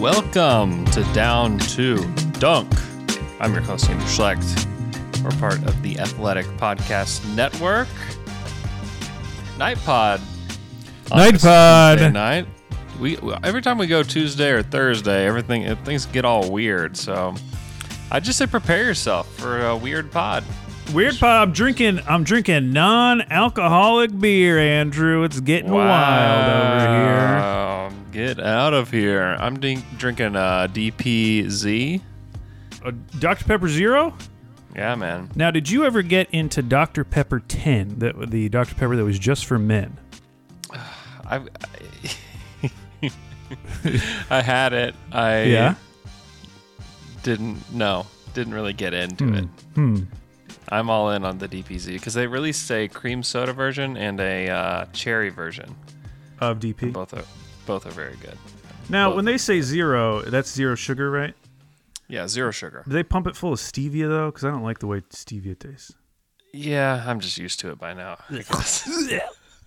Welcome to Down to Dunk. I'm your host, Andrew Schlecht. We're part of the Athletic Podcast Network. Night Pod. Night Pod. Tuesday Night. We every time we go Tuesday or Thursday, everything things get all weird. So I just say prepare yourself for a weird pod. Weird pod. I'm drinking. I'm drinking non-alcoholic beer, Andrew. It's getting wild over here. Get out of here. I'm drink- drinking uh, DPZ. Uh, Dr Pepper Zero. Yeah, man. Now, did you ever get into Dr Pepper 10? That the Dr Pepper that was just for men. I, I, I had it. I Yeah. didn't no, didn't really get into Hmm. it. Hmm. I'm all in on the DPZ because they released a cream soda version and a uh, cherry version. Of DP. Both are both are very good. Now, both when they say zero, that's zero sugar, right? Yeah, zero sugar. Do they pump it full of stevia though? Because I don't like the way stevia tastes. Yeah, I'm just used to it by now. I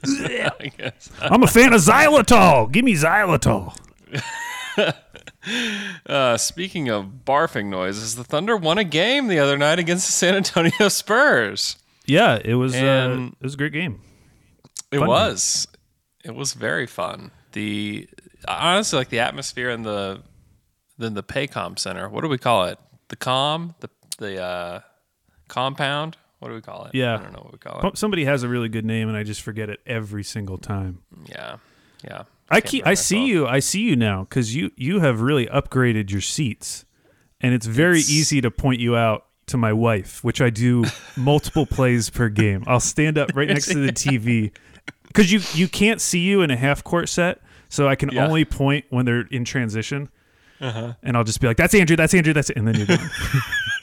guess. I'm a fan of xylitol. Give me xylitol. Uh, speaking of barfing noises, the Thunder won a game the other night against the San Antonio Spurs. Yeah, it was. uh, it was a great game. It Fun game. was. It was very fun. The honestly, like the atmosphere in the then the Paycom Center. What do we call it? The com the the uh, compound. What do we call it? Yeah. I don't know what we call it. Somebody has a really good name, and I just forget it every single time. Yeah, yeah. I keep. I see you. I see you now because you you have really upgraded your seats, and it's very It's- easy to point you out to my wife, which I do multiple plays per game. I'll stand up right next to the TV because you you can't see you in a half court set, so I can Yeah. only point when they're in transition. And I'll just be like, "That's Andrew. That's Andrew. That's," and then you're done.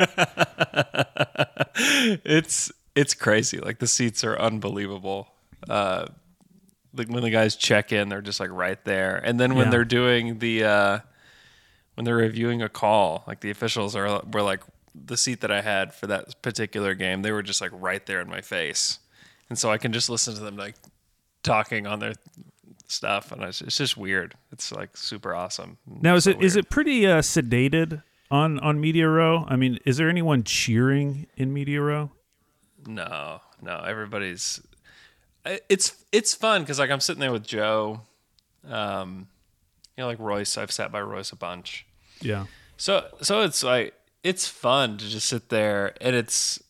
it's it's crazy. Like the seats are unbelievable. Uh, like when the guys check in, they're just like right there. And then when Yeah. they're doing the uh, when they're reviewing a call, like the officials are were like the seat that I had for that particular game. They were just like right there in my face, and so I can just listen to them like talking on their stuff, and it's, it's just weird. It's like super awesome. Now, is So it is weird. it pretty uh, sedated on on Media Row? I mean, is there anyone cheering in Media Row? No, no. Everybody's. It's it's fun because like I'm sitting there with Joe, um, you know, like Royce. I've sat by Royce a bunch, Yeah. so so it's like it's fun to just sit there and it's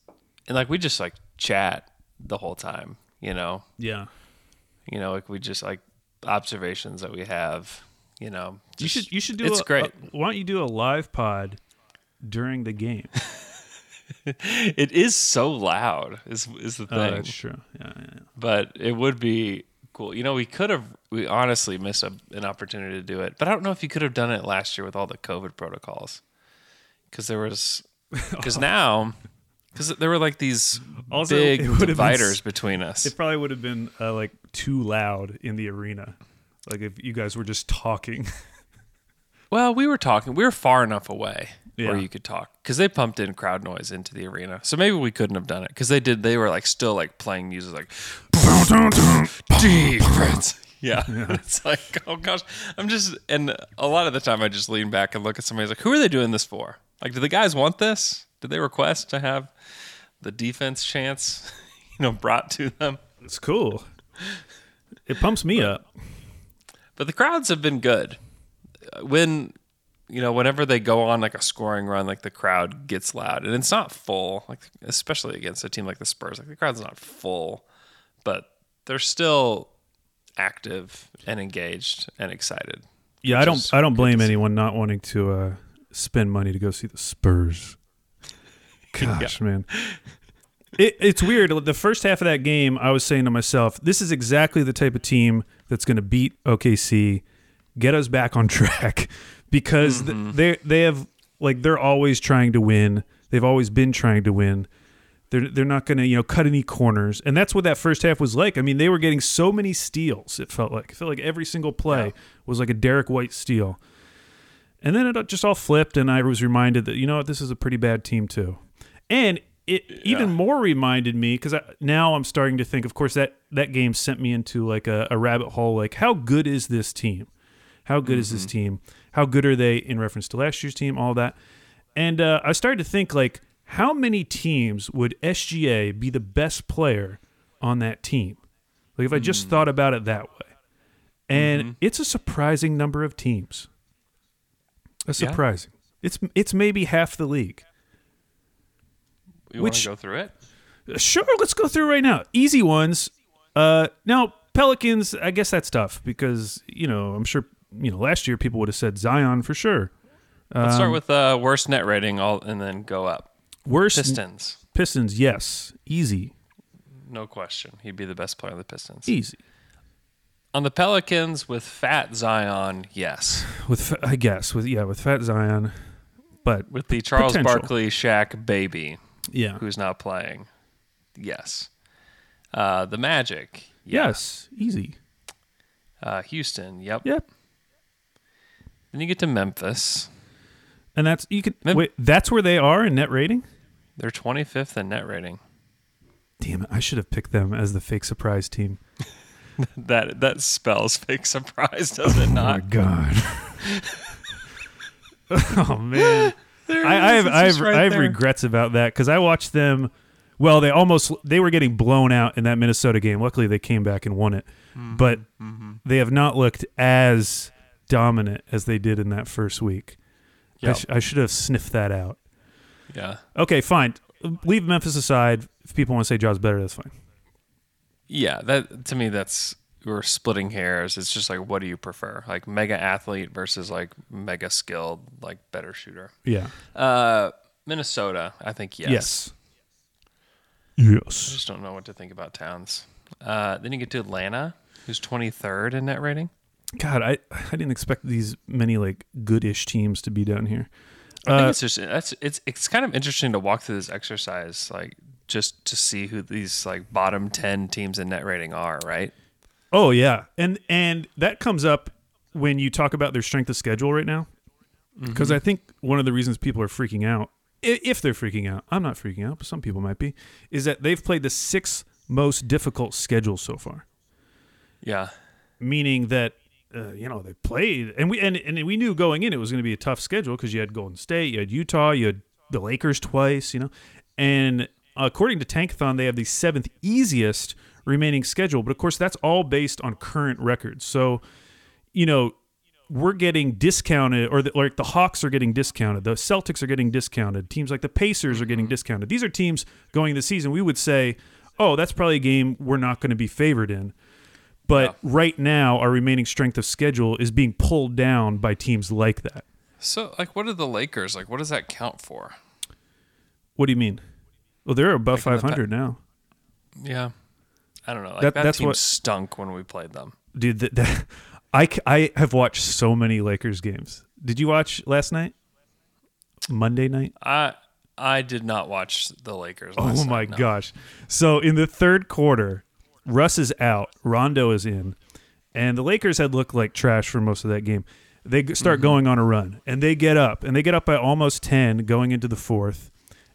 and like we just like chat the whole time, you know, Yeah. you know, like we just like observations that we have, you know. You should you should do. It's a, great. a- why don't you do a live pod during the game? it is so loud. Is is the Oh, thing. that's true. Yeah, yeah, yeah. but it would be cool. You know, we could have we honestly missed a, an opportunity to do it, but I don't know if you could have done it last year with all the COVID protocols, because there was because now because there were like these Also, big have been dividers between us. It probably would have been uh, like too loud in the arena, like if you guys were just talking. well, we were talking, we were far enough away where Yeah. you could talk because they pumped in crowd noise into the arena, so maybe we couldn't have done it because they did. They were like still like playing music like defense. Yeah. It's like, oh gosh. I'm just, and a lot of the time I just lean back and look at somebody like, who are they doing this for? Like, do the guys want this? Did they request to have the defense chance, you know, brought to them? it's cool. It pumps me up. But the crowds have been good. When, you know, whenever they go on like a scoring run, like the crowd gets loud and it's not full, like, especially against a team like the Spurs, like the crowd's not full, but they're still active and engaged and excited. Yeah, I don't. I don't blame anyone not wanting to uh, spend money to go see the Spurs. Gosh, man. It, it's weird. The first half of that game, I was saying to myself, this is exactly the type of team that's going to beat OKC, get us back on track, because th- mm-hmm. they they have like they're always trying to win. They've always been trying to win. They're they're not going to you know cut any corners, and that's what that first half was like. I mean, they were getting so many steals. It felt like it felt like every single play was like a Derrick White steal. And then it just all flipped, and I was reminded that you know what, this is a pretty bad team too. And it even more reminded me because now I'm starting to think. Of course, that that game sent me into like a, a rabbit hole. Like, how good is this team? How good is this mm-hmm. team? How good are they in reference to last year's team? All that, and uh, I started to think like, how many teams would SGA be the best player on that team? Like, if I just thought about it that way, and it's a surprising number of teams. A Yeah. surprising. It's it's maybe half the league. You want to go through it? Sure, let's go through right now. Easy ones. Uh, now Pelicans. I guess that's tough because you know I'm sure you know last year people would have said Zion for sure. Let's Um, start with uh, worst net rating, all and then go up. Worst Pistons, Pistons. Yes, easy, no question. He'd be the best player on the Pistons. easy. On the Pelicans with Fat Zion, yes. With I guess with yeah with Fat Zion, but With the Charles Potential. Barkley Shaq baby, yeah, who's not playing, yes. Uh, the Magic, yes, easy. Uh, Houston, yep. Yep. Then you get to Memphis. And that's you can Mem- wait. That's where they are in net rating. They're 25th in net rating. Damn it! I should have picked them as the fake surprise team. That that spells fake surprise, does it Oh my not? god. oh man. I, I have I have, right I have regrets about that because I watched them. Well, they almost they were getting blown out in that Minnesota game. Luckily, they came back and won it, Mm-hmm. but they have not looked as dominant as they did in that first week. I, sh- I should have sniffed that out. Yeah. Okay, fine. Leave Memphis aside. If people want to say Ja's better, that's fine. Yeah, that to me that's we're splitting hairs. It's just like what do you prefer? Like mega athlete versus like mega skilled, like better shooter. Yeah. Uh Minnesota, I think yes. Yes. Yes. I just don't know what to think about Towns. Uh then you get to Atlanta, who's 23rd in net rating. God, I I didn't expect these many like goodish teams to be down here. I think Uh, it's just that's it's it's kind of interesting to walk through this exercise like just to see who these like bottom 10 teams in net rating are, right? Oh yeah, and and that comes up when you talk about their strength of schedule right now, because I think one of the reasons people are freaking out, if they're freaking out, I'm not freaking out, but some people might be, is that they've played the sixth most difficult schedule so far. Yeah. Meaning that uh, you know they played, and we and, and we knew going in it was going to be a tough schedule because you had Golden State, you had Utah, you had the Lakers twice, you know, and according to Tankathon, they have the seventh easiest remaining schedule, but of course that's all based on current records. So, you know, we're getting discounted, or the, like the Hawks are getting discounted, the Celtics are getting discounted, teams like the Pacers are getting discounted. These are teams going the season we would say, oh, that's probably a game we're not going to be favored in. But right now, our remaining strength of schedule is being pulled down by teams like that. So like what are the Lakers? Like what does that count for? What do you mean? Well, they're above Like in the 500 now, Yeah. I don't know. Like That- that, that's team what- stunk when we played them. dude. That, that, I I have watched so many Lakers games. Did you watch last night? Monday night. I I did not watch the Lakers. Oh my night, no. gosh! So in the third quarter, Russ is out, Rondo is in, and the Lakers had looked like trash for most of that game. They start going on a run, and they get up, and they get up by almost ten going into the fourth,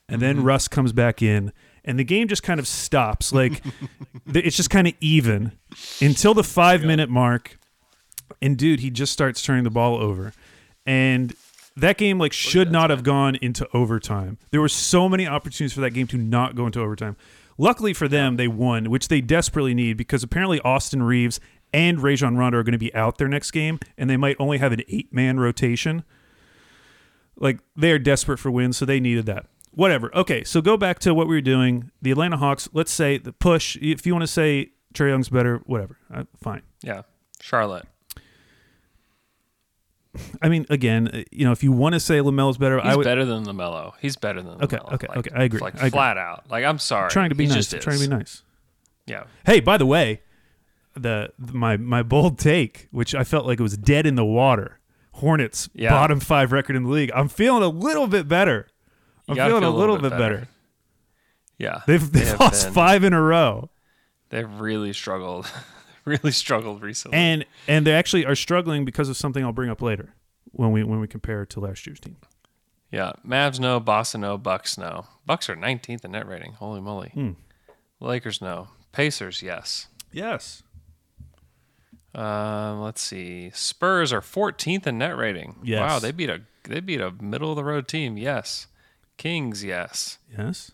and then Russ comes back in, and the game just kind of stops. Like it's just kind of even until the five minute mark, and dude, he just starts turning the ball over, and that game like should not have gone into overtime. There were so many opportunities for that game to not go into overtime. Luckily for them, they won, which they desperately need because apparently Austin Reaves and Rajon Rondo are going to be out their next game, and they might only have an eight man rotation. Like they are desperate for wins, so they needed that. Whatever. Okay, so go back to what we were doing. The Atlanta Hawks. Let's say the push. If you want to say Trae Young's better, whatever. Uh, fine. Yeah. Charlotte. I mean, again, uh, you know, if you want to say Lamelo's better, He's I would. better than Lamelo. He's better than Okay, LaMelo. okay, Like- okay, I agree, Like I agree. flat out. Like I'm sorry. trying to be He nice. just Trying to be nice. Yeah. Hey, by the way, the, my my bold take, which I felt like it was dead in the water. Hornets Yeah. bottom five record in the league. I'm feeling a little bit better. I'm feeling feel a little, bit better. Yeah. They've They they've have lost been- five in a row, They've really struggled. really struggled recently. and and they actually are struggling because of something I'll bring up later when we when we compare it to last year's team. yeah. Mavs no, Boston no, Bucks no. Bucks are 19th in net rating. Holy moly. Hmm. Lakers no. Pacers yes. Yes. Um, let's see. Spurs are 14th in net rating. Yes. Wow, they beat a they beat a middle of the road team. Yes. Kings, yes. Yes.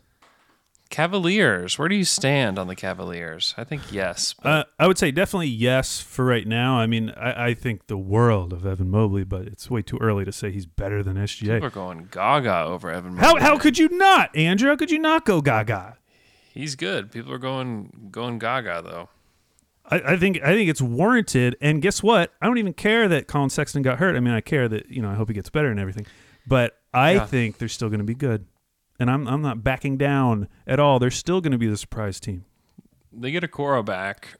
Cavaliers, where do you stand on the Cavaliers? I think yes. Uh, I would say definitely yes for right now. I mean, I, I think the world of Evan Mobley, but it's way too early to say he's better than SGA. are going gaga over Evan. How Mobley. how could you not, Andrew? How could you not go Gaga? He's good. People are going going gaga though. I, I think I think it's warranted. And guess what? I don't even care that Collin Sexton got hurt. I mean, I care that you know I hope he gets better and everything. But I Yeah. think they're still going to be good, and I'm I'm not backing down at all. They're still going to be the surprise team. They get Okoro back.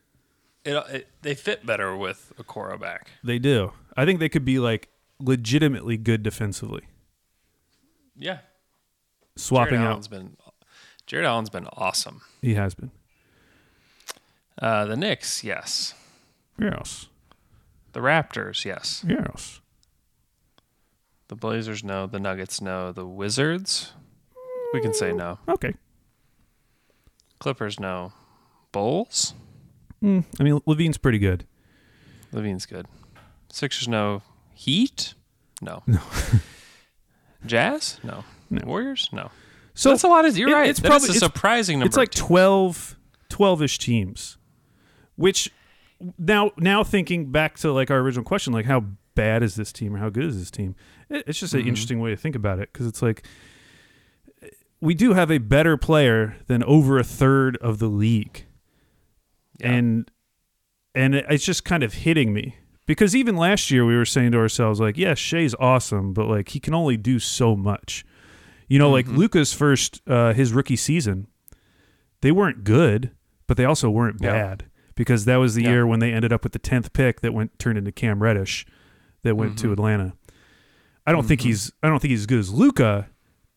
It, it, they fit better with Okoro back. They do. I think they could be like legitimately good defensively, Yeah. swapping Jarrett out. Allen's been Jarrett Allen's been awesome. He has been. Uh, the Knicks, yes. Yes. The Raptors, yes. Yes. The Blazers, no. The Nuggets, no. The Wizards, we can say no. Okay. Clippers, no. Bulls, Mm, I mean, LaVine's pretty good. LaVine's good. Sixers, no. Heat, no. No. Jazz, no. No. Warriors, no. So That's a lot of. You're it- right. It's That probably a surprising number. It's like of 12, 12-ish teams, which now now thinking back to like our original question, like how bad is this team or how good is this team? It, it's just an interesting way to think about it because it's like we do have a better player than over a third of the league, Yeah. and and it's just kind of hitting me because even last year we were saying to ourselves like, yes, Shai's awesome, but like he can only do so much. You know, like Luka's first uh, his rookie season, they weren't good, but they also weren't Yeah. bad because that was the Yeah. year when they ended up with the tenth pick that went turned into Cam Reddish, that went Mm-hmm. to Atlanta. I don't think he's I don't think he's as good as Luca,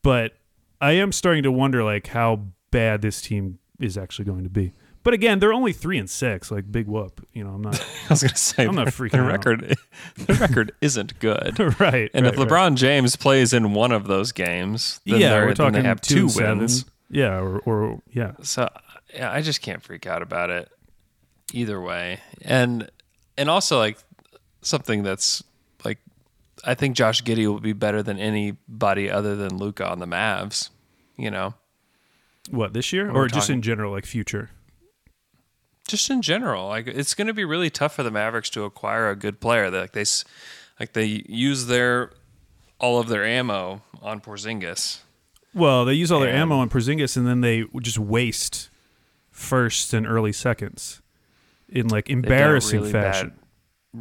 but I am starting to wonder like how bad this team is actually going to be. But again, they're only three and six, like big whoop. You know, I'm not I was gonna say I'm not the- freaking the out. record. The record isn't good. right. And right, if right. LeBron James plays in one of those games, then, yeah, they're, we're talking they have two, two seven. wins. Yeah, or, or yeah, So yeah, I just can't freak out about it either way. And and also like something that's like I think Josh Giddey will be better than anybody other than Luka on the Mavs. You know, what this year or just talking- in general, like future. just in general, like it's going to be really tough for the Mavericks to acquire a good player. They, like they, like they use their all of their ammo on Porzingis. Well, they use all their And- ammo on Porzingis, and then they just waste first and early seconds in like They've done a embarrassing really fashion. Bad,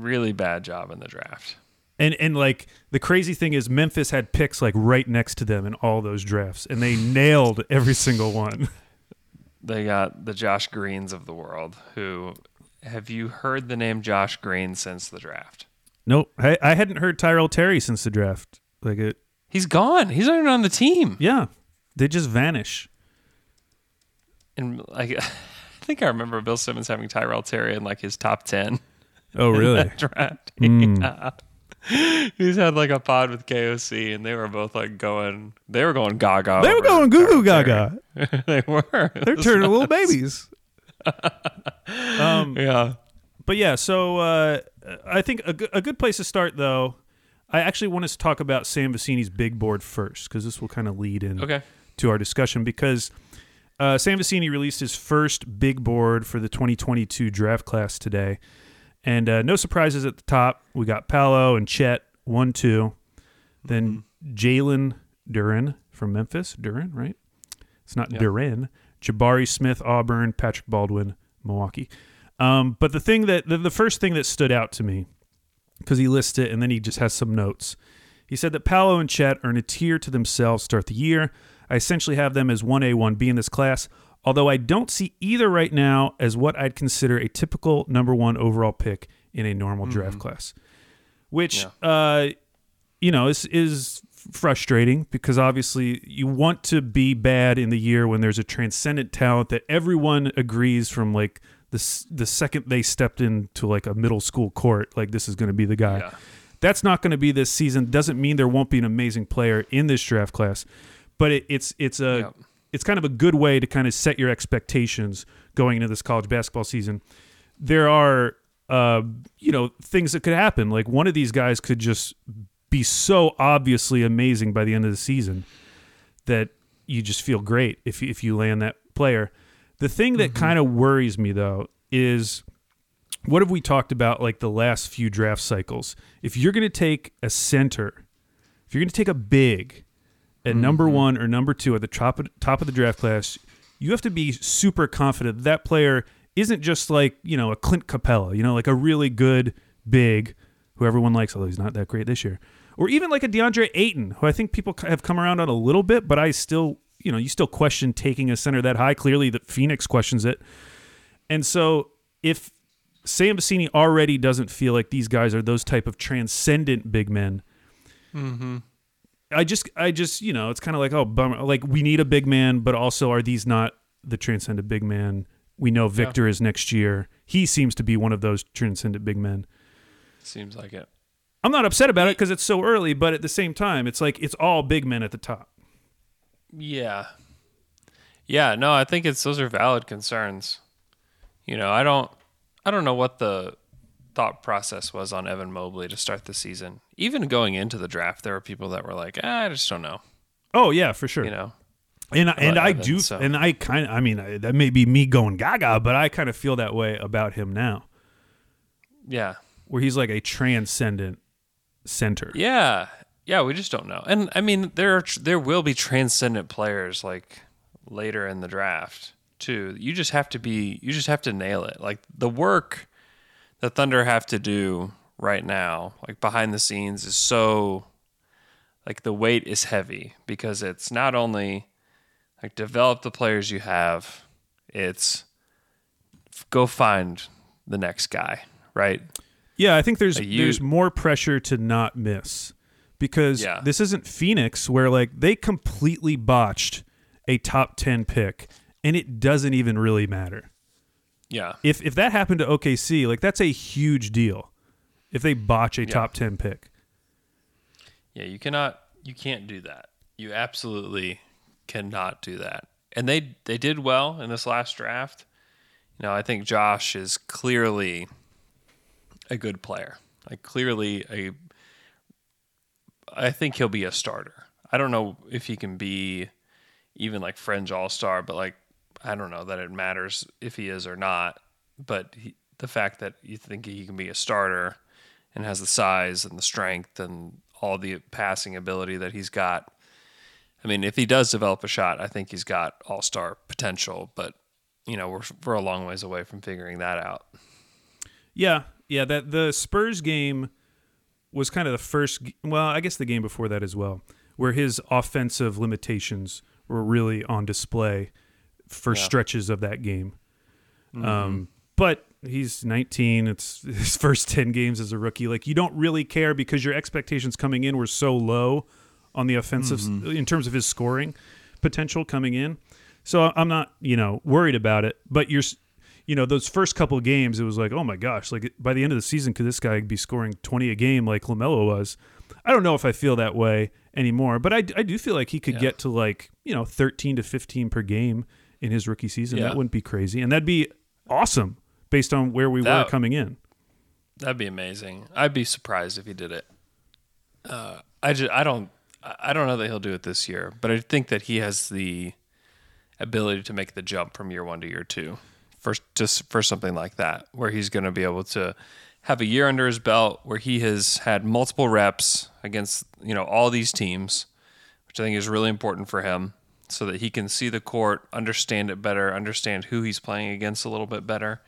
really bad job in the draft. And and like the crazy thing is Memphis had picks like right next to them in all those drafts, and they nailed every single one. They got the Josh Greens of the world. Who have you heard the name Josh Green since the draft? nope, I, I hadn't heard Tyrell Terry since the draft. Like it, He's gone. He's not even on the team. yeah, they just vanish. And like, I think I remember Bill Simmons having Tyrell Terry in like his top ten. Oh really? draft. Hmm. Yeah. He's had like a pod with KOC, and they were both like going. They were going gaga. they were going goo goo gaga. They were. They're turning little babies. um, Yeah. but yeah, so uh, I think a good, good place to start, though, I actually want us to talk about Sam Vecenie's big board first, because this will kind of lead in Okay. to our discussion. Because uh, Sam Vecini released his first big board for the 2022 draft class today, and uh, no surprises at the top. We got Paolo and Chet one two, then Jalen Duren from Memphis. Duran, right? It's not Duran. Jabari Smith, Auburn, Patrick Baldwin, Milwaukee. Um, but the thing that the, the first thing that stood out to me because he lists it and then he just has some notes. He said that Paolo and Chet earn a tier to themselves start the year. I essentially have them as 1A, 1B in this class, although I don't see either right now as what I'd consider a typical number one overall pick in a normal draft class. Which, uh, you know, is, is frustrating because obviously you want to be bad in the year when there's a transcendent talent that everyone agrees from like the, the second they stepped into like a middle school court, like this is going to be the guy. Yeah. That's not going to be this season. Doesn't mean there won't be an amazing player in this draft class, but it, it's it's a Yep. It's kind of a good way to kind of set your expectations going into this college basketball season. There are uh, you know things that could happen. Like one of these guys could just be so obviously amazing by the end of the season that you just feel great if if you land that player. The thing that kind of worries me though is what have we talked about like the last few draft cycles? If you're going to take a center, if you're going to take a big at number mm-hmm. one or number two at the top of, top of the draft class, you have to be super confident that, player isn't just like you know a Clint Capela, you know, like a really good big who everyone likes, although he's not that great this year, or even like a DeAndre Ayton, who I think people have come around on a little bit, but I still, you know, you still question taking a center that high. Clearly, that Phoenix questions it, and so if Sam Vecenie already doesn't feel like these guys are those type of transcendent big men. Mm-hmm. I just, I just, you know, it's kind of like, oh, bummer. Like we need a big man, but also are these not the transcendent big man? We know Victor is next year. He seems to be one of those transcendent big men. Seems like it. I'm not upset about it because it's so early, but at the same time, it's like it's all big men at the top. Yeah. Yeah, no, I think it's those are valid concerns. You know, I don't I don't know what the thought process was on Evan Mobley to start the season. Even going into the draft, there were people that were like, ah, I just don't know. Oh yeah, for sure. You know. And and I Evan, do, so- and I kind of, I mean, I, that may be me going gaga, but I kind of feel that way about him now, Yeah. where he's like a transcendent center. Yeah. Yeah, we just don't know. And I mean, there are, there will be transcendent players like later in the draft too. You just have to be you just have to nail it. Like the work the Thunder have to do right now, like behind the scenes is so like the weight is heavy because it's not only like develop the players you have, it's go find the next guy, right? Yeah, I think there's Like, you- there's more pressure to not miss because Yeah. this isn't Phoenix where like they completely botched a top 10 pick and it doesn't even really matter. Yeah. If if that happened to OKC, like that's a huge deal. If they botch a top 10 pick. Yeah, you cannot you can't do that. You absolutely cannot do that. And they they did well in this last draft. You know, I think Josh is clearly a good player. Like clearly a I think he'll be a starter. I don't know if he can be even like fringe all-star, but like I don't know that it matters if he is or not, but he, the fact that you think he can be a starter and has the size and the strength and all the passing ability that he's got. I mean, if he does develop a shot, I think he's got all star potential, but you know, we're we're a long ways away from figuring that out. Yeah, yeah. That the Spurs game was kind of the first, well, I guess the game before that as well, where his offensive limitations were really on display for stretches of that game. Um, but he's 19. It's his first 10 games as a rookie. Like you don't really care because your expectations coming in were so low on the offensive in terms of his scoring potential coming in. So I'm not, you know, worried about it. But you're, you know, those first couple games, it was like, oh my gosh, like by the end of the season, could this guy be scoring 20 a game like Lamelo was? I don't know if I feel that way anymore, but I, I do feel like he could get to like, you know, 13 to 15 per game in his rookie season. Yeah. That wouldn't be crazy, and that'd be awesome based on where we were coming in. That'd be amazing. I'd be surprised if he did it. Uh, I just I don't I I don't know that he'll do it this year, but I think that he has the ability to make the jump from year one to year two for just for something like that, where he's going to be able to have a year under his belt where he has had multiple reps against you know all these teams, which I think is really important for him, so that he can see the court, understand it better, understand who he's playing against a little bit better,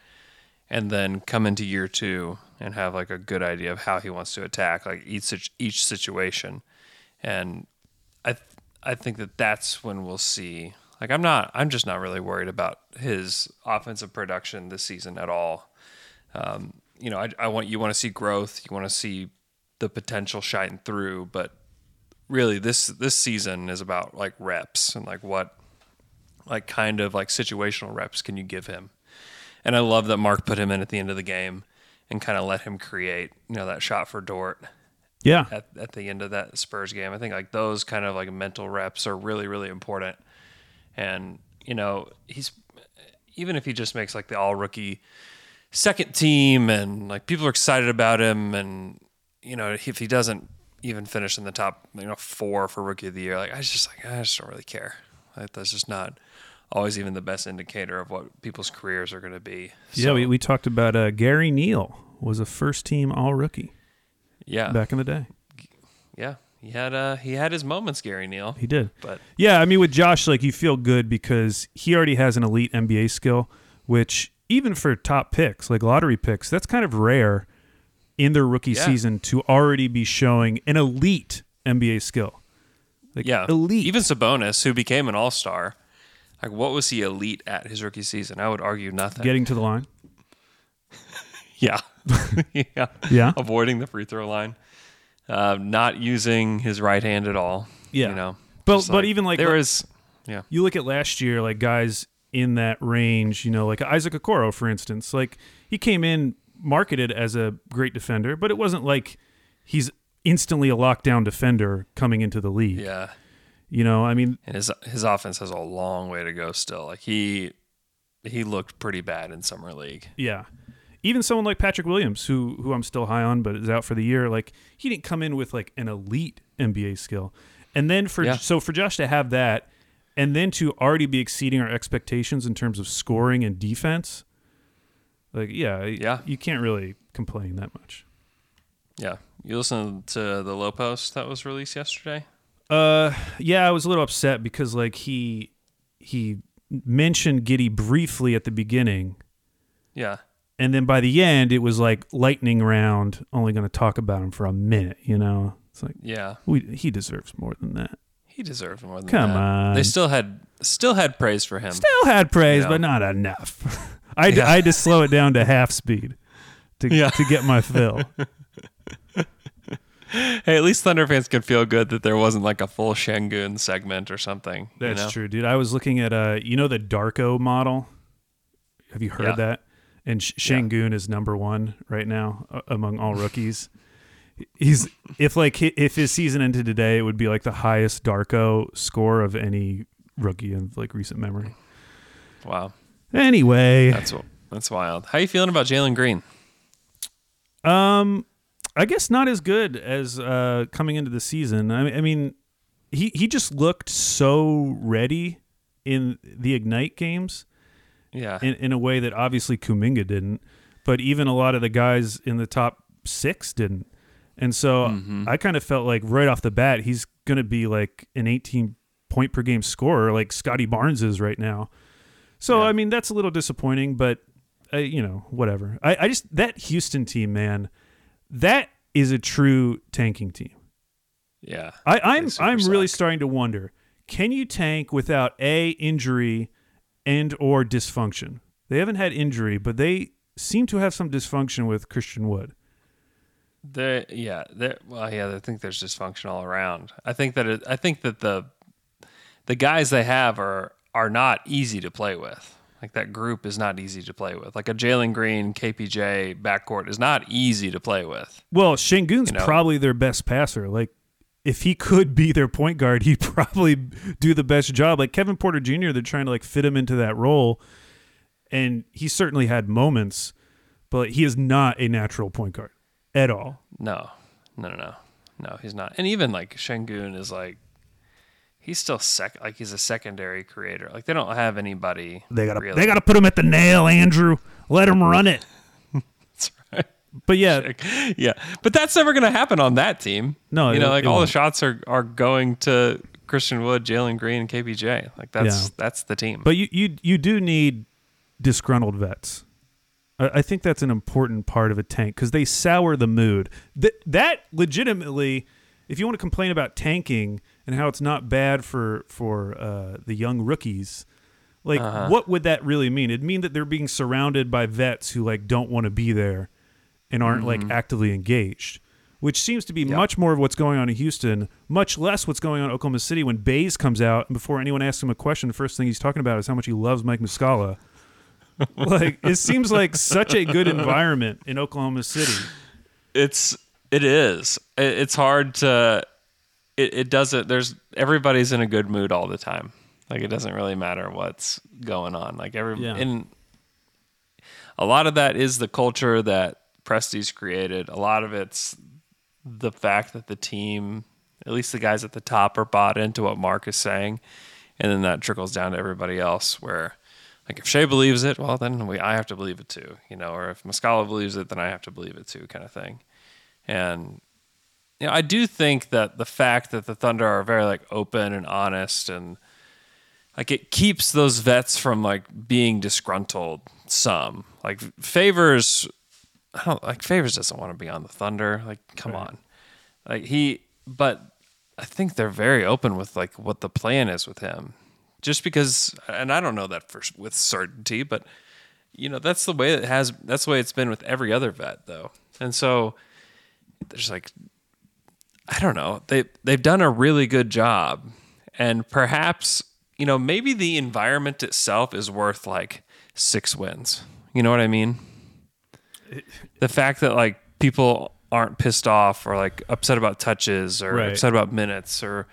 and then come into year two and have like a good idea of how he wants to attack like each each situation, and I th- I think that that's when we'll see. Like I'm not I'm just not really worried about his offensive production this season at all. Um, you know, I, I want you want to see growth, you want to see the potential shine through, but really this this season is about like reps and like what like kind of like situational reps can you give him. And i love that mark put him in at the end of the game and kind of let him create you know that shot for dort Yeah. at, at the end of that spurs game. I think like those kind of like mental reps are really really important. And you know he's even if he just makes like the all rookie second team and like people are excited about him and you know if he doesn't even finish in the top you know four for rookie of the year like i just like i just don't really care. Like that's just not always even the best indicator of what people's careers are going to be. Yeah, we, we talked about uh, Gary Neal was a first team all rookie. Yeah. Back in the day. yeah he had uh he had his moments gary neal. He did. but Yeah, I mean with Josh, like you feel good because he already has an elite NBA skill, which even for top picks, like lottery picks, that's kind of rare in their rookie Yeah. season to already be showing an elite NBA skill. Like yeah elite. even sabonis who became an all-star like what was he elite at his rookie season i would argue nothing getting to the line. Yeah. yeah. Yeah. Avoiding the free throw line. Uh, not using his right hand at all. Yeah. You know. But- but even like- there was yeah. You look at last year, like guys in that range, you know, like Isaac Okoro, for instance, like he came in marketed as a great defender, but it wasn't like he's instantly a lockdown defender coming into the league. Yeah. You know, I mean, And his his offense has a long way to go still. Like he he looked pretty bad in summer league. Yeah. Even someone like Patrick Williams, who who I'm still high on, but is out for the year, like he didn't come in with like an elite NBA skill. And then for Yeah. so for Josh to have that and then to already be exceeding our expectations in terms of scoring and defense, like yeah, Yeah. you can't really complain that much. Yeah. You listened to the low post that was released yesterday? Uh yeah, I was a little upset because like he he mentioned Giddey briefly at the beginning Yeah. and then by the end it was like lightning round only going to talk about him for a minute you know it's like Yeah. we, he deserves more than that He deserved more than Come that. on. They still had still had praise for him. still had praise Yeah. but not enough I, Yeah. I had to slow it down to half speed to, Yeah. to get my fill Hey, at least Thunder fans can feel good that there wasn't like a full Sengun segment or something. you that's know? true dude i was looking at uh you know the darko model have you heard Yeah. that and Sh- Sengun is number one right now uh, among all rookies he's if like if his season ended today it would be like the highest darko score of any rookie in like recent memory Wow. Anyway, That's that's wild. How you feeling about Jalen Green? um, I guess not as good as uh, coming into the season. I mean, I mean, he he just looked so ready in the Ignite games Yeah. in, in a way that obviously Kuminga didn't, but even a lot of the guys in the top six didn't. And so Mm-hmm. I kind of felt like right off the bat he's going to be like an 18 point per game scorer, like Scottie Barnes is right now. So Yeah. I mean that's a little disappointing, but uh, you know whatever. I, I just that Houston team, man, that is a true tanking team. yeah. I, I'm I'm really starting to wonder: Can you tank without a injury and or dysfunction? They haven't had injury, but they seem to have some dysfunction with Christian Wood. They yeah, they well yeah, I think there's dysfunction all around. I think that it, I think that the the guys they have are are not easy to play with. Like that group is not easy to play with. Like a Jalen Green, KPJ backcourt is not easy to play with. Well, Sengun's You know. probably their best passer. Like, if he could be their point guard, he'd probably do the best job. Like Kevin Porter Jr., they're trying to like fit him into that role, and he certainly had moments, but he is not a natural point guard at all. No, no, no, no, no. He's not. And even like Sengun is like, he's still sec. Like he's a secondary creator. Like they don't have anybody. They gotta really. they gotta put him at the nail, Andrew. Let him run it. That's right. But yeah, yeah, but that's never gonna happen on that team. No, you know, like all the won't. shots are are going to Christian Wood, Jalen Green, and KPJ. Like that's Yeah. that's the team. but you you you do need disgruntled vets. I, I think that's an important part of a tank because they sour the mood. That that legitimately, if you want to complain about tanking and how it's not bad for for uh, the young rookies, like what would that really mean? It'd mean that they're being surrounded by vets who like don't want to be there and aren't like actively engaged. Which seems to be much more of what's going on in Houston, much less what's going on in Oklahoma City when Bays comes out and before anyone asks him a question, the first thing he's talking about is how much he loves Mike Muscala. like it seems like such a good environment in Oklahoma City. It's it is. It, it's hard to. It, it doesn't. There's everybody's in a good mood all the time. Like it doesn't really matter what's going on. Like every Yeah. and a lot of that is the culture that Presti's created. A lot of it's the fact that the team, at least the guys at the top, are bought into what Mark is saying, and then that trickles down to everybody else. Where, like, if Shai believes it, well, then we I have to believe it too, you know. Or if Muscala believes it, then I have to believe it too, kind of thing. And you know, I do think that the fact that the Thunder are very like open and honest and like it keeps those vets from like being disgruntled some. Like Favors I don't like Favors doesn't want to be on the Thunder. Like come on. Like he but I think they're very open with like what the plan is with him. Just because and I don't know that for with certainty, but you know, that's the way it has that's the way it's been with every other vet though. And so there's like I don't know. They they've done a really good job, and perhaps you know maybe the environment itself is worth like six wins. You know what I mean? The fact that like people aren't pissed off or like upset about touches or Right. upset about minutes or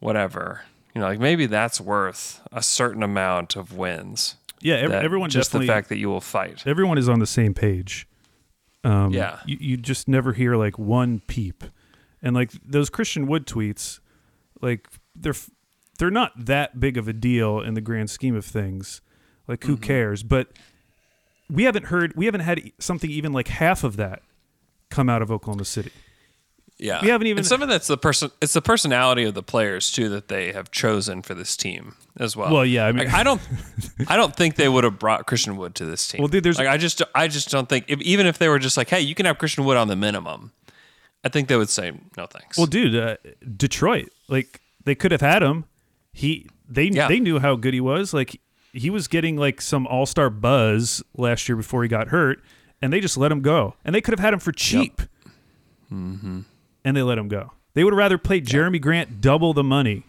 whatever. You know, like maybe that's worth a certain amount of wins. Yeah, ev- everyone just the fact that you will fight. everyone is on the same page. Um, Yeah. you, you just never hear like one peep, and like those Christian Wood tweets, like they're they're not that big of a deal in the grand scheme of things. Like Mm-hmm. who cares? But we haven't heard, we haven't had something even like half of that come out of Oklahoma City. Yeah, We haven't even- And some of that's the person. It's the personality of the players too that they have chosen for this team as well. Well, yeah, I mean- Like, I don't, I don't think they would have brought Christian Wood to this team. Well, dude, there's- like I just, I just don't think if, even if they were just like, hey, you can have Christian Wood on the minimum, I think they would say no thanks. Well, dude, uh, Detroit, like they could have had him. He they Yeah. they knew how good he was. Like he was getting like some All Star buzz last year before he got hurt, and they just let him go. And they could have had him for cheap. Mm-hmm. And they let him go. They would rather played Jerami Grant double the money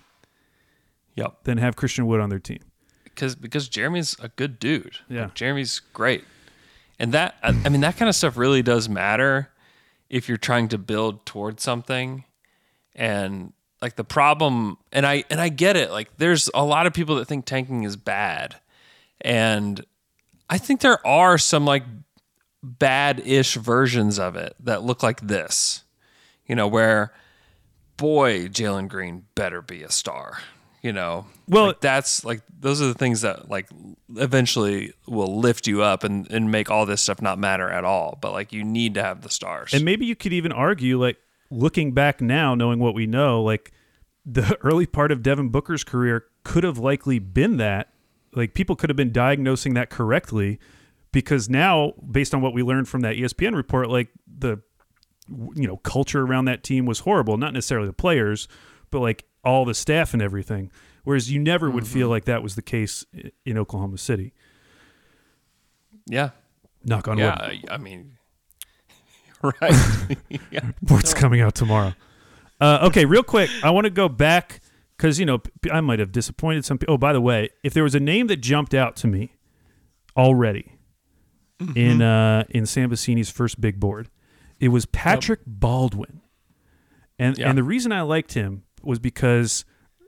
yep, than have Christian Wood on their team. because because Jerami's a good dude. Yeah. Like, Jerami's great, and that I, I mean that kind of stuff really does matter if you're trying to build towards something, and like the problem, and I and I get it. Like there's a lot of people that think tanking is bad, and I think there are some like bad-ish versions of it that look like this, you know, where boy Jalen Green better be a star. You know, Well- Like, that's like those are the things that like eventually will lift you up and and make all this stuff not matter at all. But like you need to have the stars. And maybe you could even argue, like, looking back now, knowing what we know, like, the early part of Devin Booker's career could have likely been that. Like, people could have been diagnosing that correctly because now, based on what we learned from that ESPN report, like, the, you know, culture around that team was horrible. Not necessarily the players, but like all the staff and everything. Whereas you never would feel like that was the case in Oklahoma City. yeah, Knock on yeah. wood. I, I mean, right. yeah. Report's coming out tomorrow. Uh, okay, real quick, I want to go back because you know I might have disappointed some people. Oh, by the way, if there was a name that jumped out to me already in uh, in Sam Vecenie's first big board, it was Patrick Baldwin, and Yeah. and the reason I liked him was because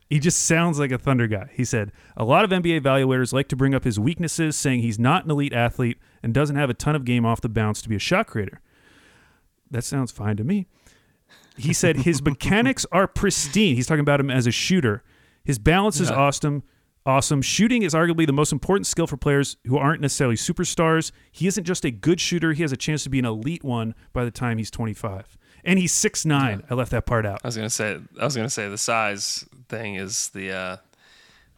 he just sounds like a Thunder guy. He said a lot of NBA evaluators like to bring up his weaknesses, saying he's not an elite athlete and doesn't have a ton of game off the bounce to be a shot creator. That sounds fine to me. He said his mechanics are pristine. He's talking about him as a shooter. His balance is awesome. Awesome. Shooting is arguably the most important skill for players who aren't necessarily superstars. He isn't just a good shooter, he has a chance to be an elite one by the time he's 25. And he's 6'9. I left that part out. I was gonna say. I was gonna say the size thing is the uh,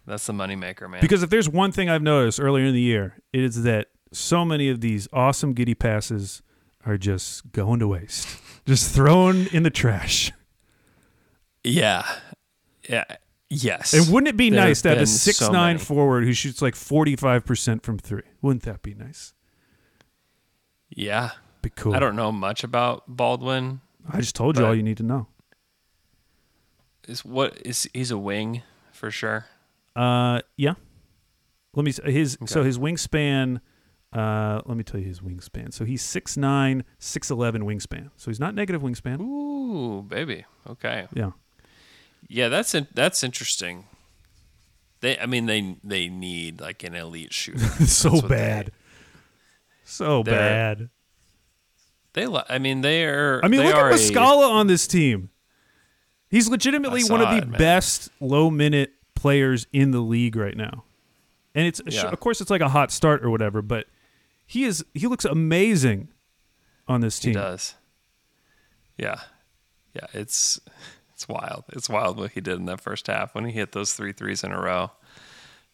that's the moneymaker, man. Because if there's one thing I've noticed earlier in the year, it is that so many of these awesome Giddey passes are just going to waste, just thrown in the trash. Yeah. Yeah. Yes. And wouldn't it be There nice to have a been so six nine many. forward who shoots like forty five percent from three? Wouldn't that be nice? Yeah. Be cool. I don't know much about Baldwin. I just told you but- all you need to know. Is what is he's a wing for sure. Uh, yeah. Let me s- his so his wingspan. Uh, let me tell you his wingspan. So he's 6'9", 6'11 wingspan. So he's not negative wingspan. Ooh, baby. Okay. Yeah. Yeah, that's in, that's interesting. They, I mean, they they need like an elite shooter. so what they- bad. so bad. They, I mean, they are. I mean, they look are at Muscala on this team. He's legitimately one of the it, best low minute players in the league right now. And it's Yeah. of course it's like a hot start or whatever, but he is he looks amazing on this He team. does. Yeah, yeah. It's it's wild. It's wild what he did in that first half when he hit those three threes in a row.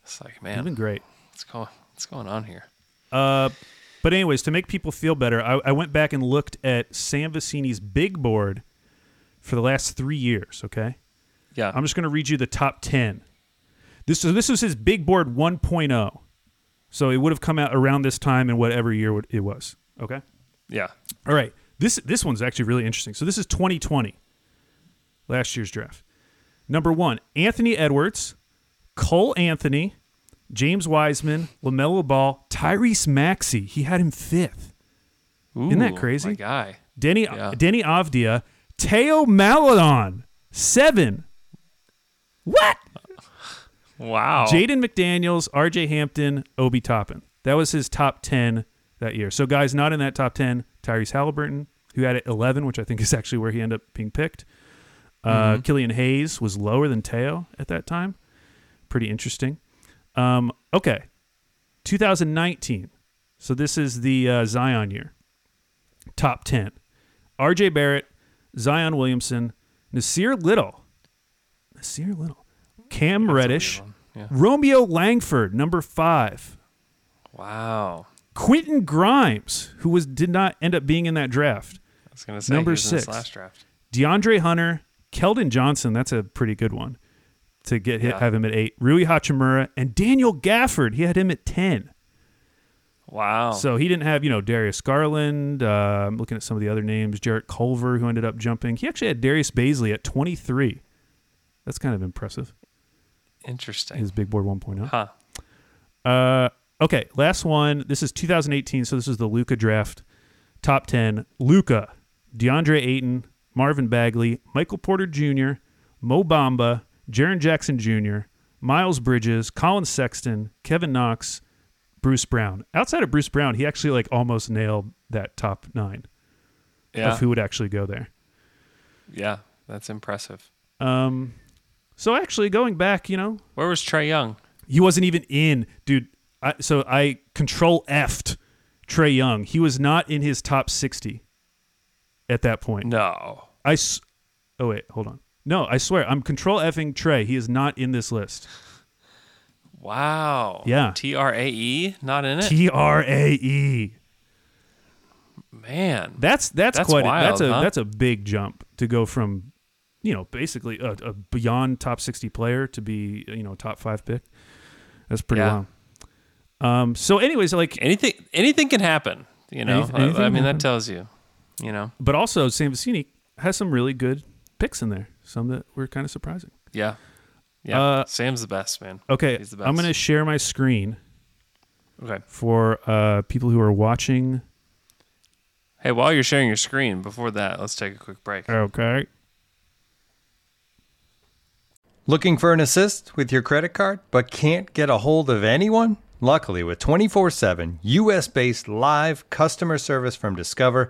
It's like, He's been man, great. what's going what's going on here? Uh, but anyways, to make people feel better, I, I went back and looked at Sam Vecenie's big board for the last three years. Okay, Yeah, I'm just going to read you the top ten. This so this was his big board 1.0, so it would have come out around this time in whatever year it was. Okay. yeah. All right. This this one's actually really interesting. So this is 2020, last year's draft. Number one, Anthony Edwards, Cole Anthony, James Wiseman, Lamelo Ball, Tyrese Maxey. He had him fifth. Isn't that crazy? My guy. Deni Yeah. Deni Avdija, Teo Maledon, seven. What? Wow. Jaden McDaniels, R.J. Hampton, Obi Toppin. That was his top ten that year. So guys, not in that top ten. Tyrese Haliburton, who had it eleven, which I think is actually where he ended up being picked. Uh, Killian Hayes was lower than Teo at that time. Pretty interesting. Um, okay, 2019. So this is the uh, Zion year. Top ten: R.J. Barrett, Zion Williamson, Nassir Little, Nassir Little, Cam That's Reddish. Yeah. Romeo Langford, number five. Wow. Quentin Grimes, who was did not end up being in that draft. I was gonna say Number he was in six. last draft. DeAndre Hunter, Keldon Johnson, that's a pretty good one to get hit, Yeah. have him at eight. Rui Hachimura and Daniel Gafford, he had him at ten. Wow. So he didn't have, you know, Darius Garland. Uh, I'm looking at some of the other names. Jarrett Culver, who ended up jumping. He actually had Darius Bazley at 23. That's kind of impressive. interesting. His big board 1.0. huh. Uh, okay, last one. This is 2018, so this is the Luka draft. Top 10. Luka, DeAndre Ayton, Marvin Bagley, Michael Porter Jr., Mo Bamba, Jaren Jackson Jr., Miles Bridges, Collin Sexton, Kevin Knox, Bruce Brown. Outside of Bruce Brown, he actually like almost nailed that top nine Yeah. of who would actually go there. Yeah. That's impressive. Um, so actually going back, you know, Where was Trae Young? He wasn't even in, dude. I, so I control F'd Trae Young. He was not in his top 60 at that point. No. I s- oh wait, hold on. No, I swear, I'm control effing Trae. He is not in this list. Wow. Yeah. T R A E, not in it. T R A E. Man. That's that's, That's quite a, that's a huh? that's a big jump to go from, you know, basically a, a beyond top 60 player to be you know top five pick. That's pretty Yeah. long. Um. So, anyways, like anything anything can happen. You know. Anyth- I- anything I, can mean, happen. that tells you. You know. but also Sam Vecenie has some really good picks in there. Some that were kind of surprising. Yeah. Yeah. Uh, Sam's the best man. Okay, He's the best. I'm going to share my screen Okay. for uh, people who are watching. Hey, while you're sharing your screen, before that, let's take a quick break. Okay. Looking for an assist with your credit card but can't get a hold of anyone? Luckily, with 24 7 US based live customer service from Discover,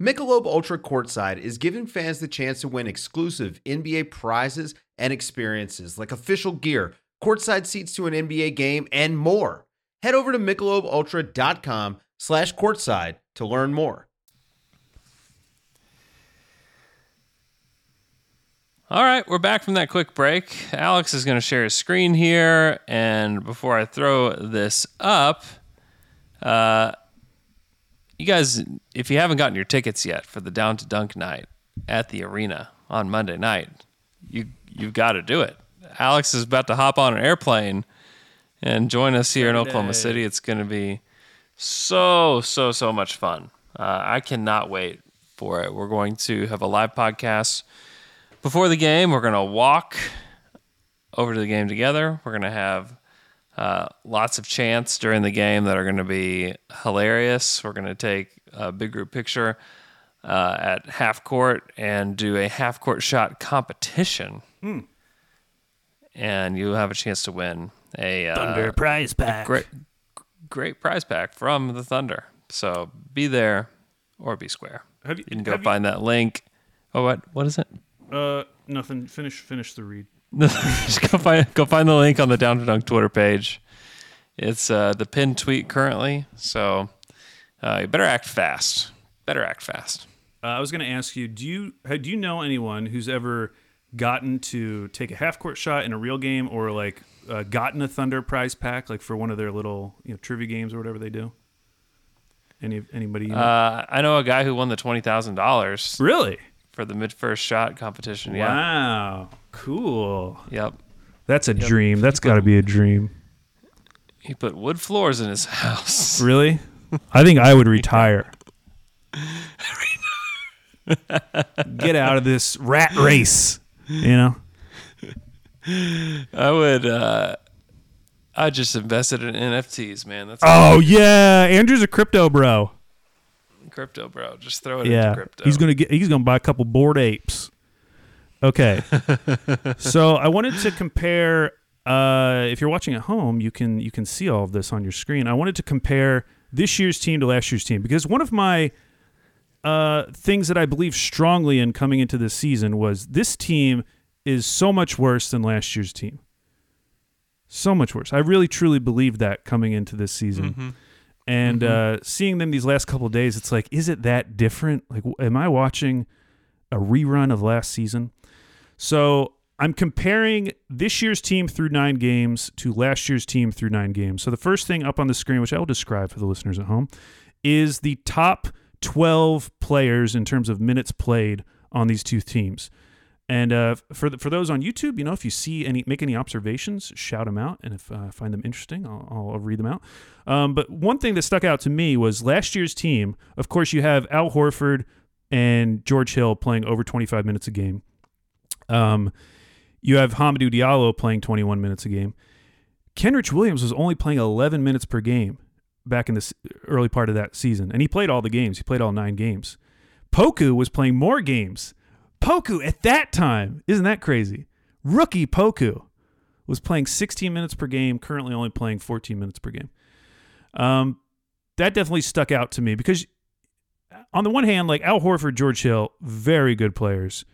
Michelob Ultra Courtside is giving fans the chance to win exclusive NBA prizes and experiences like official gear, courtside seats to an NBA game, and more. Head over to michelobultra.com slash courtside to learn more. All right, we're back from that quick break. Alex is going to share his screen here, and before I throw this up, uh, you guys, if you haven't gotten your tickets yet for the Down to Dunk night at the arena on Monday night, you you've got to do it. Alex is about to hop on an airplane and join us here in Oklahoma City. It's going to be so so so much fun. Uh, I cannot wait for it. We're going to have a live podcast before the game. We're going to walk over to the game together. We're going to have uh, lots of chants during the game that are going to be hilarious. We're going to take a big group picture uh, at half court and do a half court shot competition. And you'll have a chance to win a uh, Thunder prize pack. great, great prize pack from the Thunder. So be there or be square. Have you- you can go have you- find that link. Oh, what? What is it? Uh, nothing. Finish. Finish the read. Just go find go find the link on the Down to Dunk Twitter page. It's uh, the pinned tweet currently, so uh, you better act fast. Better act fast. Uh, I was going to ask you: Do you do you know anyone who's ever gotten to take a half court shot in a real game, or like uh, gotten a Thunder prize pack, like for one of their little you know trivia games or whatever they do? Any anybody? You know? Uh, I know a guy who won the twenty thousand dollars really? For the mid first shot competition. Yeah. Wow. Cool. Yep. That's a dream. That's got to be a dream. He put wood floors in his house. Really? I think I would retire. Get out of this rat race. You know? I would. Uh, I just invested in NFTs, man. That's Oh yeah, Andrew's a crypto bro. Crypto, bro. Just throw it Yeah, into crypto. he's gonna get. He's gonna buy a couple board apes. Okay, so I wanted to compare. Uh, if you're watching at home, you can you can see all of this on your screen. I wanted to compare this year's team to last year's team because one of my uh, things that I believe strongly in coming into this season was this team is so much worse than last year's team. So much worse. I really truly believed that coming into this season. And uh, seeing them these last couple of days, it's like, is it that different? Like, am I watching a rerun of last season? So I'm comparing this year's team through nine games to last year's team through nine games. So the first thing up on the screen, which I will describe for the listeners at home, is the top 12 players in terms of minutes played on these two teams. And uh, for the, for those on YouTube, you know, if you see any make any observations, shout them out, and if uh, I find them interesting, I'll, I'll, I'll read them out. Um, but one thing that stuck out to me was last year's team. Of course, you have Al Horford and George Hill playing over 25 minutes a game. Um, you have Hamidou Diallo playing 21 minutes a game. Kenrich Williams was only playing 11 minutes per game back in the early part of that season, and he played all the games. He played all nine games. Poku was playing more games. Poku at that time, isn't that crazy? Rookie Poku was playing 16 minutes per game, currently only playing 14 minutes per game. Um, that definitely stuck out to me because, on the one hand, like Al Horford, George Hill, very good players.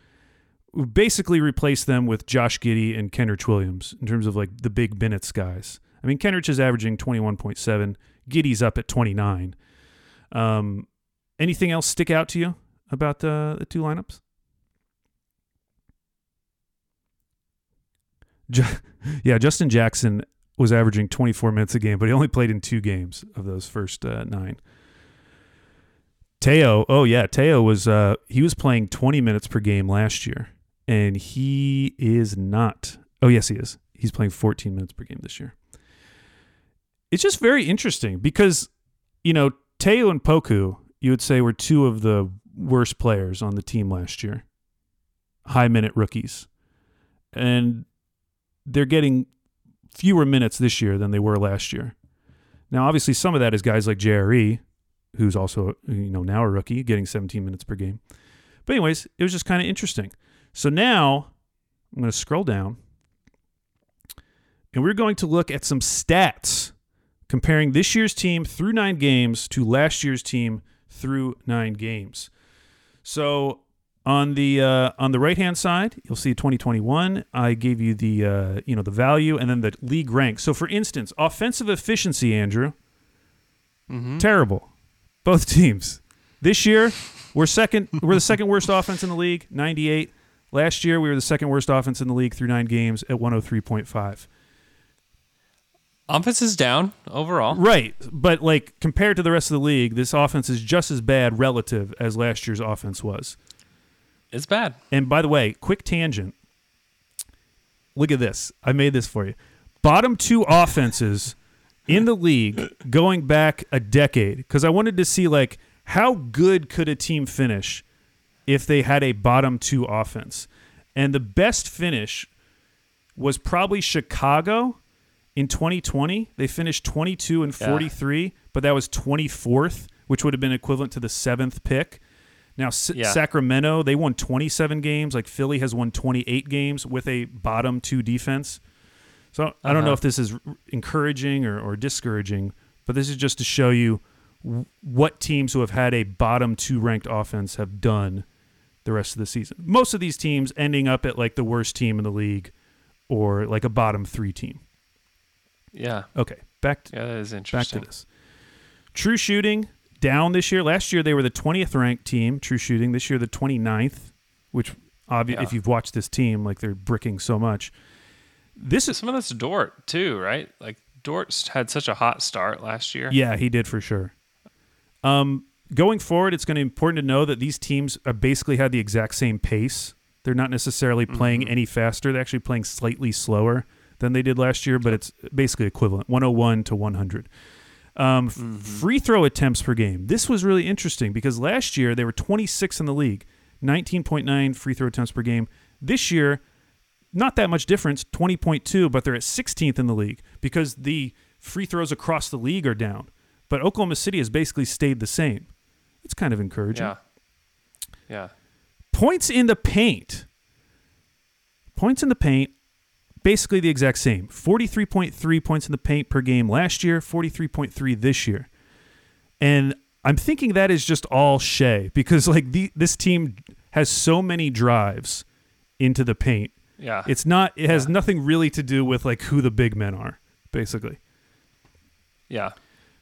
We basically replaced them with Josh Giddey and Kenrich Williams in terms of like the big minutes guys. I mean, Kenrich is averaging 21.7, Giddey's up at 29. Um, anything else stick out to you about the, the two lineups? yeah, Justin Jackson was averaging 24 minutes a game, but he only played in two games of those first uh, nine. Teo, oh yeah, Teo was uh, he was playing 20 minutes per game last year, and he is not. Oh yes, he is. He's playing 14 minutes per game this year. It's just very interesting because you know Teo and Poku, you would say were two of the worst players on the team last year, high minute rookies, and they're getting fewer minutes this year than they were last year. Now, obviously, some of that is guys like JRE, who's also you know now a rookie, getting 17 minutes per game. But anyways, it was just kind of interesting. So now I'm going to scroll down, and we're going to look at some stats comparing this year's team through nine games to last year's team through nine games. So on the uh, on the right hand side, you'll see 2021. I gave you the uh, you know the value and then the league rank. So for instance, offensive efficiency, Andrew, terrible. Both teams. This year, we're second. We're the second worst offense in the league, 98. Last year, we were the second worst offense in the league through nine games at 103.5. Offense is down overall. Right, but like compared to the rest of the league, this offense is just as bad relative as last year's offense was. It's bad. And by the way, quick tangent. Look at this. I made this for you. Bottom two offenses in the league going back a decade because I wanted to see like how good could a team finish if they had a bottom two offense. And the best finish was probably Chicago in 2020. They finished 22 and Yeah. 43, but that was 24th, which would have been equivalent to the seventh pick. Now, S- Yeah. Sacramento, they won 27 games. Like Philly has won 28 games with a bottom two defense. So I don't know Uh-huh. if this is encouraging or, or discouraging, but this is just to show you w- what teams who have had a bottom two ranked offense have done the rest of the season. Most of these teams ending up at like the worst team in the league or like a bottom three team. Yeah. Okay, back to, Yeah, that is interesting. back to this. True shooting down this year. Last year they were the 20th ranked team, true shooting. This year the 29th, which obvi- Yeah. if you've watched this team, like they're bricking so much. This is Some of that's Dort too, right? Like Dort had such a hot start last year. Yeah, he did for sure. Um, going forward, it's going to be important to know that these teams are basically had the exact same pace. They're not necessarily playing any faster. They're actually playing slightly slower than they did last year, but it's basically equivalent 101 to 100. Um, f- Free throw attempts per game. This was really interesting because last year they were 26 in the league, 19.9 free throw attempts per game. This year, not that much difference, 20.2, but they're at 16th in the league because the free throws across the league are down. But Oklahoma City has basically stayed the same. It's kind of encouraging. Yeah. Yeah. Points in the paint. Points in the paint, basically the exact same. 43.3 points in the paint per game last year, 43.3 this year. And I'm thinking that is just all Shai because like the, this team has so many drives into the paint. Yeah. It's not it has Yeah. nothing really to do with like who the big men are, basically. yeah.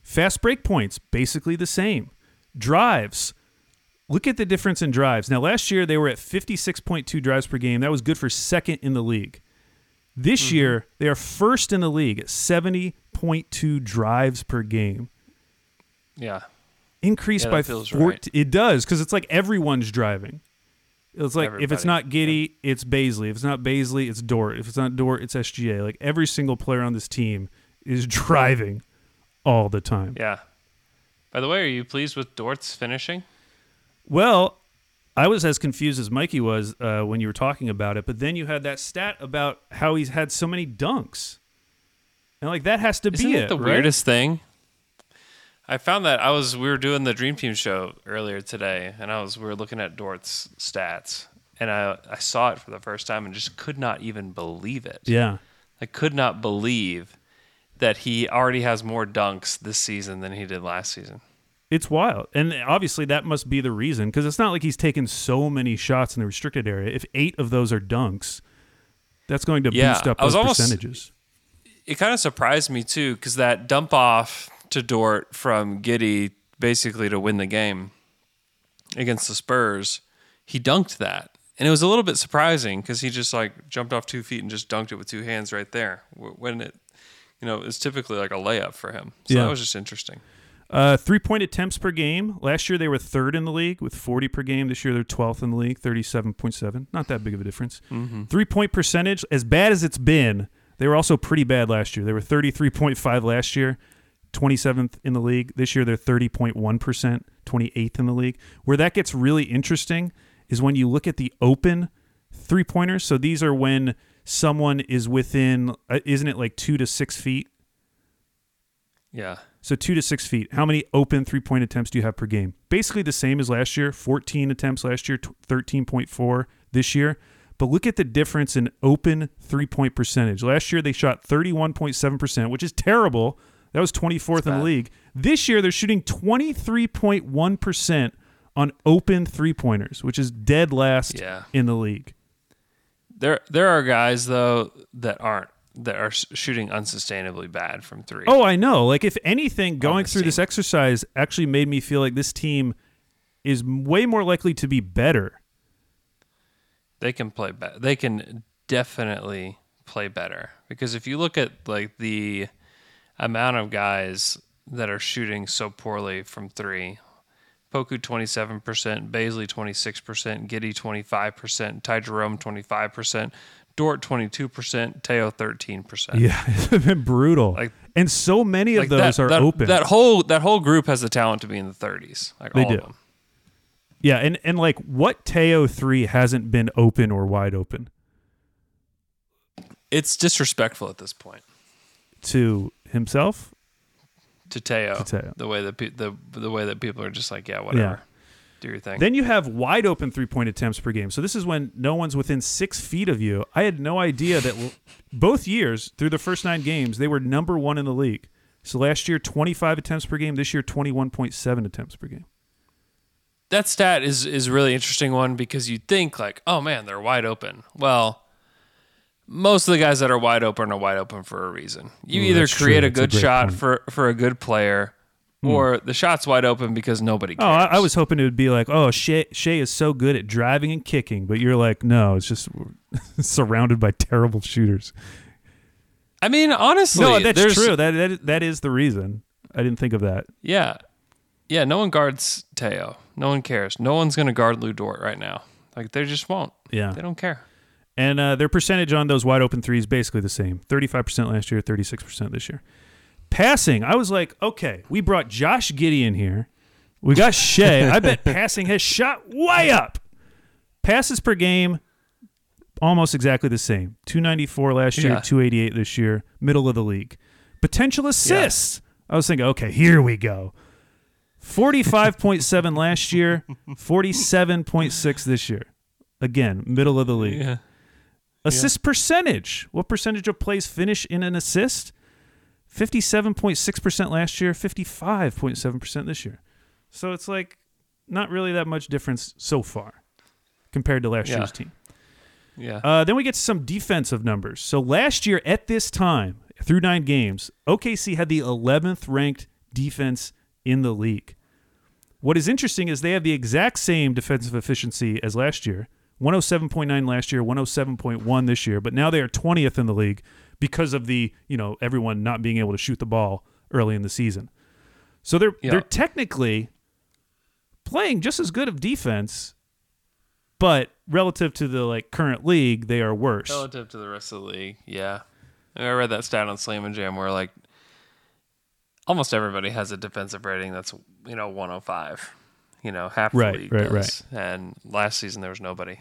Fast break points, basically the same. Drives. Look at the difference in drives. Now, last year they were at 56.2 drives per game. That was good for second in the league. This Mm-hmm. year, they are first in the league at 70.2 drives per game. Yeah. Increased Yeah, by that feels 14. right. It does, because it's like everyone's driving. It's like if it's not Giddey, it's Bazley. If it's not Bazley, it's Dort. If it's not Dort, it's SGA. Like every single player on this team is driving all the time. Yeah. By the way, are you pleased with Dort's finishing? Well, I was as confused as Mikey was uh, when you were talking about it, but then you had that stat about how he's had so many dunks, and like that has to Isn't be it it. the right? weirdest thing? I found that I was we were doing the Dream Team show earlier today, and I was we were looking at Dort's stats, and I I saw it for the first time and just could not even believe it. Yeah, I could not believe that he already has more dunks this season than he did last season. It's wild, and obviously that must be the reason because it's not like he's taken so many shots in the restricted area. If eight of those are dunks, that's going to Yeah, boost up those almost- percentages. It kind of surprised me too because that dump off to Dort from Giddey basically to win the game against the Spurs, he dunked that. And it was a little bit surprising because he just like jumped off two feet and just dunked it with two hands right there. When it, you know, it's typically like a layup for him. So Yeah. that was just interesting. Uh, three point attempts per game. Last year they were third in the league with 40 per game. This year they're 12th in the league, 37.7. Not that big of a difference. Three point percentage, as bad as it's been, they were also pretty bad last year. They were 33.5 last year, 27th in the league. This year they're 30.1%, 28th in the league. Where that gets really interesting is when you look at the open three pointers. So these are when someone is within, uh, isn't it like two to six feet? Yeah. So two to six feet. How many open three point attempts do you have per game? Basically the same as last year. 14 attempts last year, 13.4 this year. but look at the difference in open three point percentage. Last year they shot 31.7%, which is terrible. That was 24th in the league. This year they're shooting 23.1% on open three pointers, which is dead last Yeah. in the league. There there are guys though that aren't that are shooting unsustainably bad from three. Oh, I know. Like, if anything, going through this exercise actually made me feel like this team is way more likely to be better. they can play better. They can definitely play better because if you look at like the amount of guys that are shooting so poorly from three, Poku twenty seven percent, Bazley twenty six percent, Giddey twenty five percent, Ty Jerome twenty five percent, Dort twenty two percent, Teo thirteen percent. Yeah, it's been brutal. Like- and so many of those that, are that, open. That whole that whole group has the talent to be in the thirties. Like They all do. Of them. yeah, and, and like what Teo 3 hasn't been open or wide open It's disrespectful at this point to himself? to Teo. To Teo. The way that pe- the the way that people are just like, yeah, whatever, Yeah. Do your thing. Then you have wide open three point attempts per game. So this is when no one's within six feet of you. I had no idea that both years through the first nine games they were number one in the league. So last year twenty five attempts per game. This year twenty one point seven attempts per game. that stat is is a really interesting one because you think like, oh man, they're wide open. Well, most of the guys that are wide open are wide open for a reason. You Ooh, either that's true. create a That's a good shot point. For for a good player, or the shot's wide open because nobody Oh, cares. I, I was hoping it would be like, oh, Shai, Shai is so good at driving and kicking, but you're like, no, it's just we're surrounded by terrible shooters. I mean, honestly, no, that's there's- true. That, that that is the reason. I didn't think of that. Yeah, yeah. No one guards Teo. No one cares. No one's gonna guard Lou Dort right now. Like they just won't. Yeah. They don't care. And uh, their percentage on those wide open threes basically the same 35% last year, 36% this year. Passing, I was like, okay, we brought Josh Giddey here. We got Shai. I bet passing has shot way up. Passes per game, almost exactly the same 294 last year, Yeah. 288 this year, middle of the league. Potential assists. I was thinking, okay, here we go. 45.7 last year, 47.6 this year. Again, middle of the league. Yeah. Assist percentage. What percentage of plays finish in an assist? 57.6% last year, 55.7% this year. So it's like not really that much difference so far compared to last Yeah. year's team. Yeah. Uh, then we get to some defensive numbers. So last year at this time, through nine games, OKC had the 11th ranked defense in the league. What is interesting is they have the exact same defensive efficiency as last year 107.9 last year, 107.1 this year, but now they are 20th in the league because of the, you know, everyone not being able to shoot the ball early in the season. So they're Yeah. they're technically playing just as good of defense, but relative to the like current league, they are worse. Relative to the rest of the league, yeah. I read that stat on Slam and Jam where like almost everybody has a defensive rating that's you know 105. You know, half Right, the league right, does. And last season there was nobody.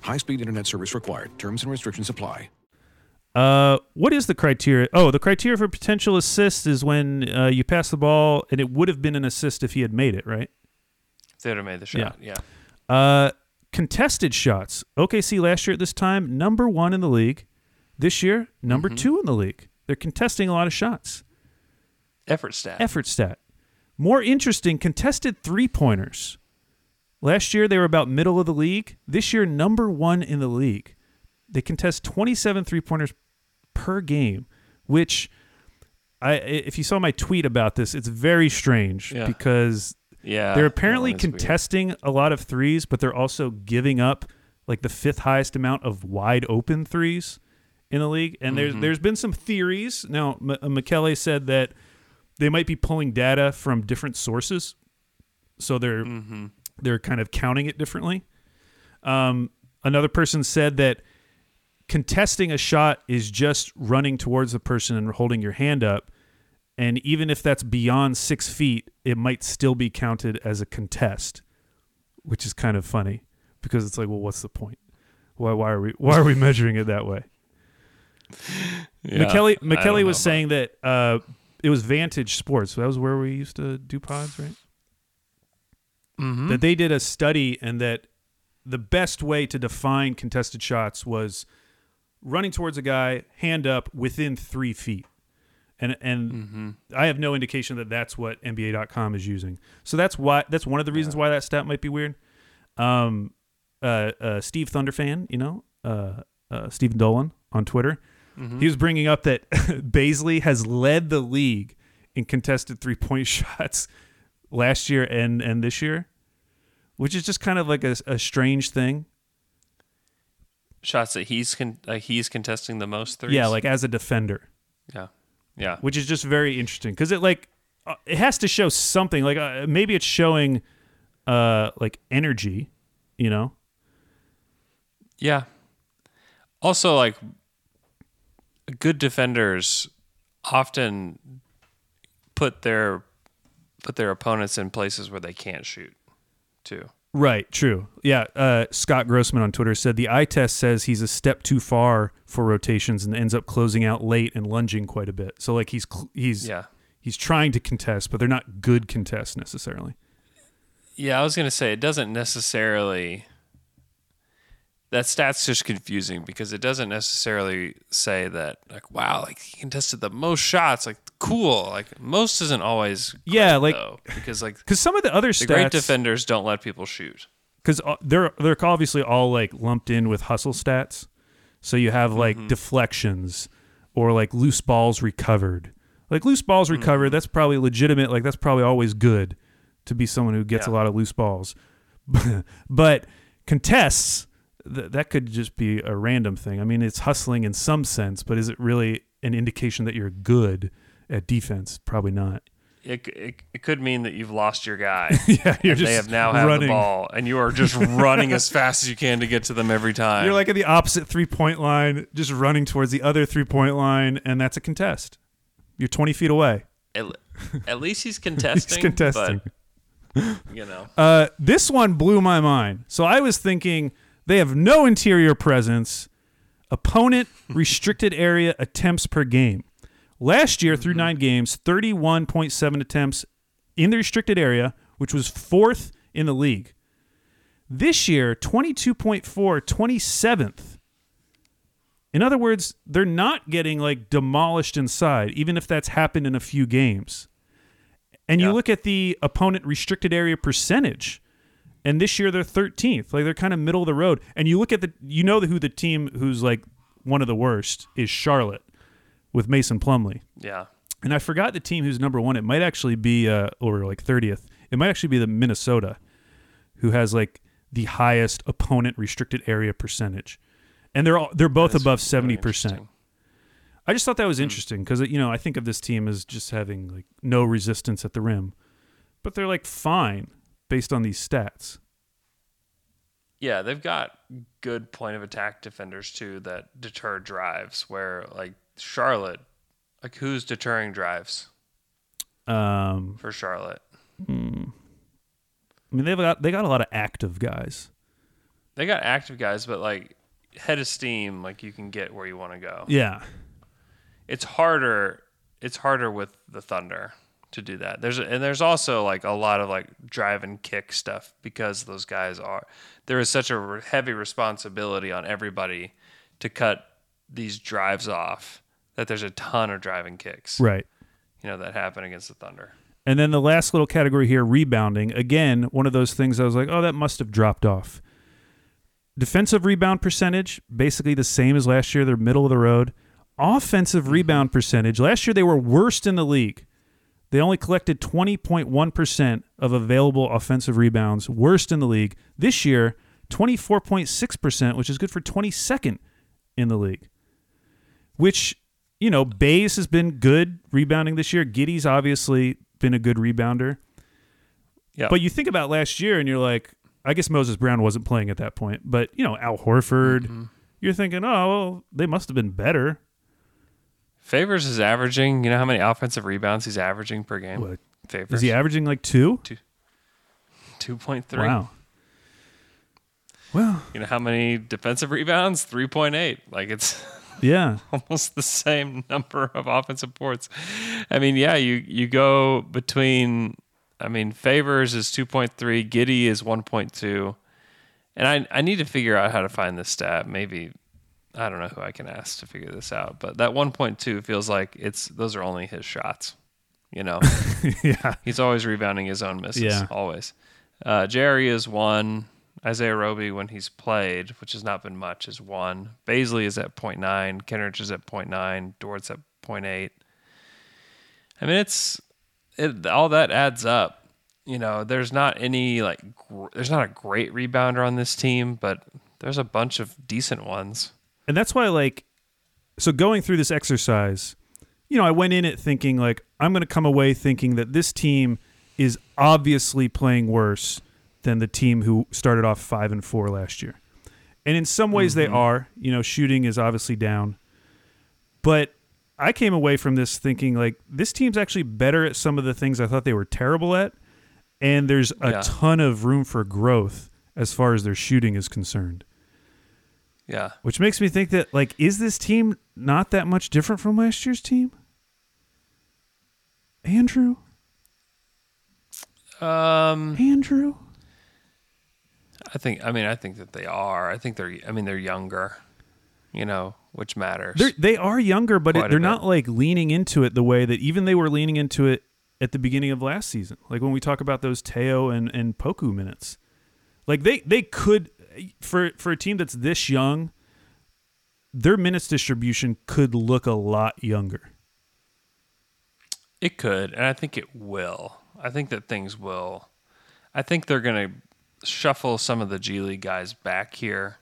High speed internet service required. Terms and restrictions apply. Uh, what is the criteria? Oh, the criteria for potential assist is when uh, you pass the ball, and it would have been an assist if he had made it, right? They would have made the shot. Yeah. Uh, contested shots. OKC last year at this time, number one in the league. This year, number two in the league. They're contesting a lot of shots. Effort stat. Effort stat. More interesting, contested three pointers. Last year, they were about middle of the league. This year, number one in the league. They contest 27 three pointers per game, which I if you saw my tweet about this, it's very strange Yeah. because Yeah, they're apparently is weird. contesting a lot of threes, but they're also giving up like the fifth highest amount of wide open threes in the league. And Mm-hmm. there's there's been some theories. Now, M- uh, McKelly said that they might be pulling data from different sources, so they're Mm-hmm. They're kind of counting it differently. Um, another person said that contesting a shot is just running towards the person and holding your hand up. And even if that's beyond six feet, it might still be counted as a contest, which is kind of funny because it's like, well, what's the point? Why, why are we why are we measuring it that way? Yeah, McKelly McKelly was saying that uh, it was Vantage Sports. That was where we used to do pods, right? Mm-hmm. That they did a study and that the best way to define contested shots was running towards a guy, hand up within three feet. And and Mm-hmm. I have no indication that that's what NBA.com is using. So that's why that's one of the reasons why that stat might be weird. Um, uh, uh, Steve Thunderfan, you know, uh, uh, Stephen Dolan on Twitter, Mm-hmm. he was bringing up that Bazley has led the league in contested three point shots last year and and this year, which is just kind of like a, a strange thing. shots that he's con- like he's contesting the most threes. Yeah, like as a defender. yeah, yeah. which is just very interesting because it like uh, it has to show something like uh, maybe it's showing uh like energy you know Yeah. Also, like good defenders often put their put their opponents in places where they can't shoot, too. right true yeah uh scott grossman on twitter said the eye test says he's a step too far for rotations and ends up closing out late and lunging quite a bit so like he's cl- he's Yeah. he's trying to contest but they're not good contests necessarily Yeah, I was gonna say it doesn't necessarily. That stat's just confusing because it doesn't necessarily say that like wow like he contested the most shots like cool like most isn't always great, Yeah, like- though, because like because some of the other the great defenders don't let people shoot because they're they're obviously all like lumped in with hustle stats. So you have like Mm-hmm. deflections or like loose balls recovered. Like loose balls Mm-hmm. recovered, that's probably legitimate. Like that's probably always good to be someone who gets a lot of loose balls. but contests th- that could just be a random thing. I mean, it's hustling in some sense, but is it really an indication that you're good at defense? Probably not. it, it, it could mean that you've lost your guy yeah, you're just they have now had running. the ball and you are just running as fast as you can to get to them every time You're like at the opposite three point line, just running towards the other three point line, and that's a contest. You're 20 feet away. at, at least he's contesting he's contesting. but, you know Uh, this one blew my mind. So I was thinking they have no interior presence, opponent restricted area attempts per game. Last year, through mm-hmm. nine games, 31.7 attempts in the restricted area, which was fourth in the league. This year, 22.4, 27th. In other words, they're not getting like demolished inside, even if that's happened in a few games. And you look at the opponent restricted area percentage, and this year they're 13th. Like they're kind of middle of the road. And you look at the, you know who the team who's like one of the worst is Charlotte with Mason Plumlee. yeah And I forgot the team who's number one. It might actually be, uh, or like 30th. It might actually be the Minnesota, who has like the highest opponent restricted area percentage. And they're all, they're both That's above seventy percent. I just thought that was interesting because you know I think of this team as just having like no resistance at the rim, but they're like fine based on these stats. Yeah, they've got good point of attack defenders too that deter drives. Where like Charlotte, like who's deterring drives Um, for Charlotte? Hmm. I mean they've got they got a lot of active guys. They got active guys, but like head of steam, like you can get where you want to go. Yeah, It's harder. It's harder with the Thunder to do that. There's and there's also like a lot of like drive and kick stuff because those guys are there is such a heavy responsibility on everybody to cut these drives off that there's a ton of driving kicks. right. you know that happen against the Thunder. And then the last little category here, rebounding. Again, one of those things I was like, oh, that must have dropped off. Defensive rebound percentage, basically the same as last year. They're middle of the road. offensive mm-hmm. rebound percentage, last year they were worst in the league. They only collected 20.1% of available offensive rebounds, worst in the league. This year, 24.6%, which is good for 22nd in the league. Which, you know, Bays has been good rebounding this year. Giddey's obviously been a good rebounder. Yeah. But you think about last year and you're like, I guess Moses Brown wasn't playing at that point, but, you know, Al Horford, mm-hmm. you're thinking, oh, well, they must have been better. Favors is averaging. You know how many offensive rebounds he's averaging per game? What? Favors Is he averaging like two? two point three. Wow. Well, You know how many defensive rebounds? Three point eight. Like it's yeah. almost the same number of offensive boards. I mean, yeah, you you go between. I mean, Favors is two point three. Giddey is one point two. And I I need to figure out how to find this stat. Maybe I don't know who I can ask to figure this out. But that one point two feels like it's those are only his shots. You know. yeah. He's always rebounding his own misses. Yeah. Always. Uh, Jerry is one. Isaiah Roby, when he's played, which has not been much, is one. Bazley is at 0.9. Kenrich is at 0.9. Dort's at 0.8. I mean, it's it, all that adds up. You know, there's not any like gr- there's not a great rebounder on this team, but there's a bunch of decent ones. And that's why, like, so going through this exercise, you know, I went in it thinking, like, I'm going to come away thinking that this team is obviously playing worse than the team who started off five and four last year. And in some ways, they are. You know, shooting is obviously down. But I came away from this thinking, like, this team's actually better at some of the things I thought they were terrible at. And there's a Yeah. ton of room for growth as far as their shooting is concerned. Yeah. Which makes me think that like is this team not that much different from last year's team? Andrew? Um, Andrew? I think. I mean, I think that they are. I think they're. I mean, they're younger. You know, which matters. They're, they are younger, but it, they're not like leaning into it the way that even they were leaning into it at the beginning of last season. Like when we talk about those Teo and, and Poku minutes. Like they, they could for for a team that's this young, their minutes distribution could look a lot younger. It could, and I think it will. I think that things will. I think they're going to shuffle some of the G League guys back here,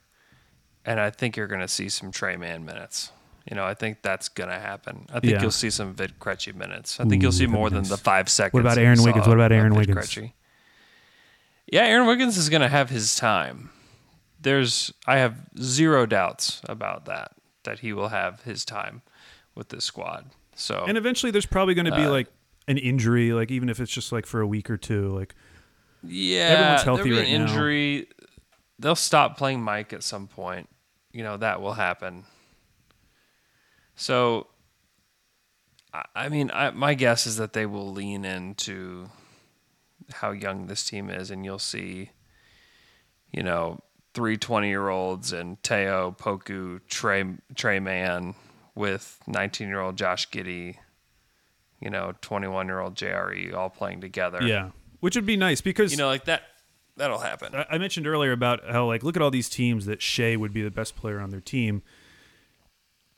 and I think you're going to see some Tre Mann minutes. You know, I think that's going to happen. I think Yeah. you'll see some Vit Krejci minutes. I think you'll see more than the five seconds. What about Aaron Wiggins? What about Aaron Wiggins? Yeah, Aaron Wiggins is going to have his time. There's, I have zero doubts about that. That he will have his time with this squad. So And eventually there's probably going to be Uh, like an injury, like even if it's just like for a week or two, like Yeah, Everyone's healthy right an now. injury. They'll stop playing Mike at some point. You know that will happen. So, I, I mean, I, my guess is that they will lean into how young this team is, and you'll see, you know, three 20 year olds and Teo, Poku, Tre, Tre Mann with 19 year old Josh Giddey, you know, 21 year old JRE all playing together. yeah, which would be nice because You know, like that, that'll happen. I I mentioned earlier about how like look at all these teams that Shai would be the best player on their team.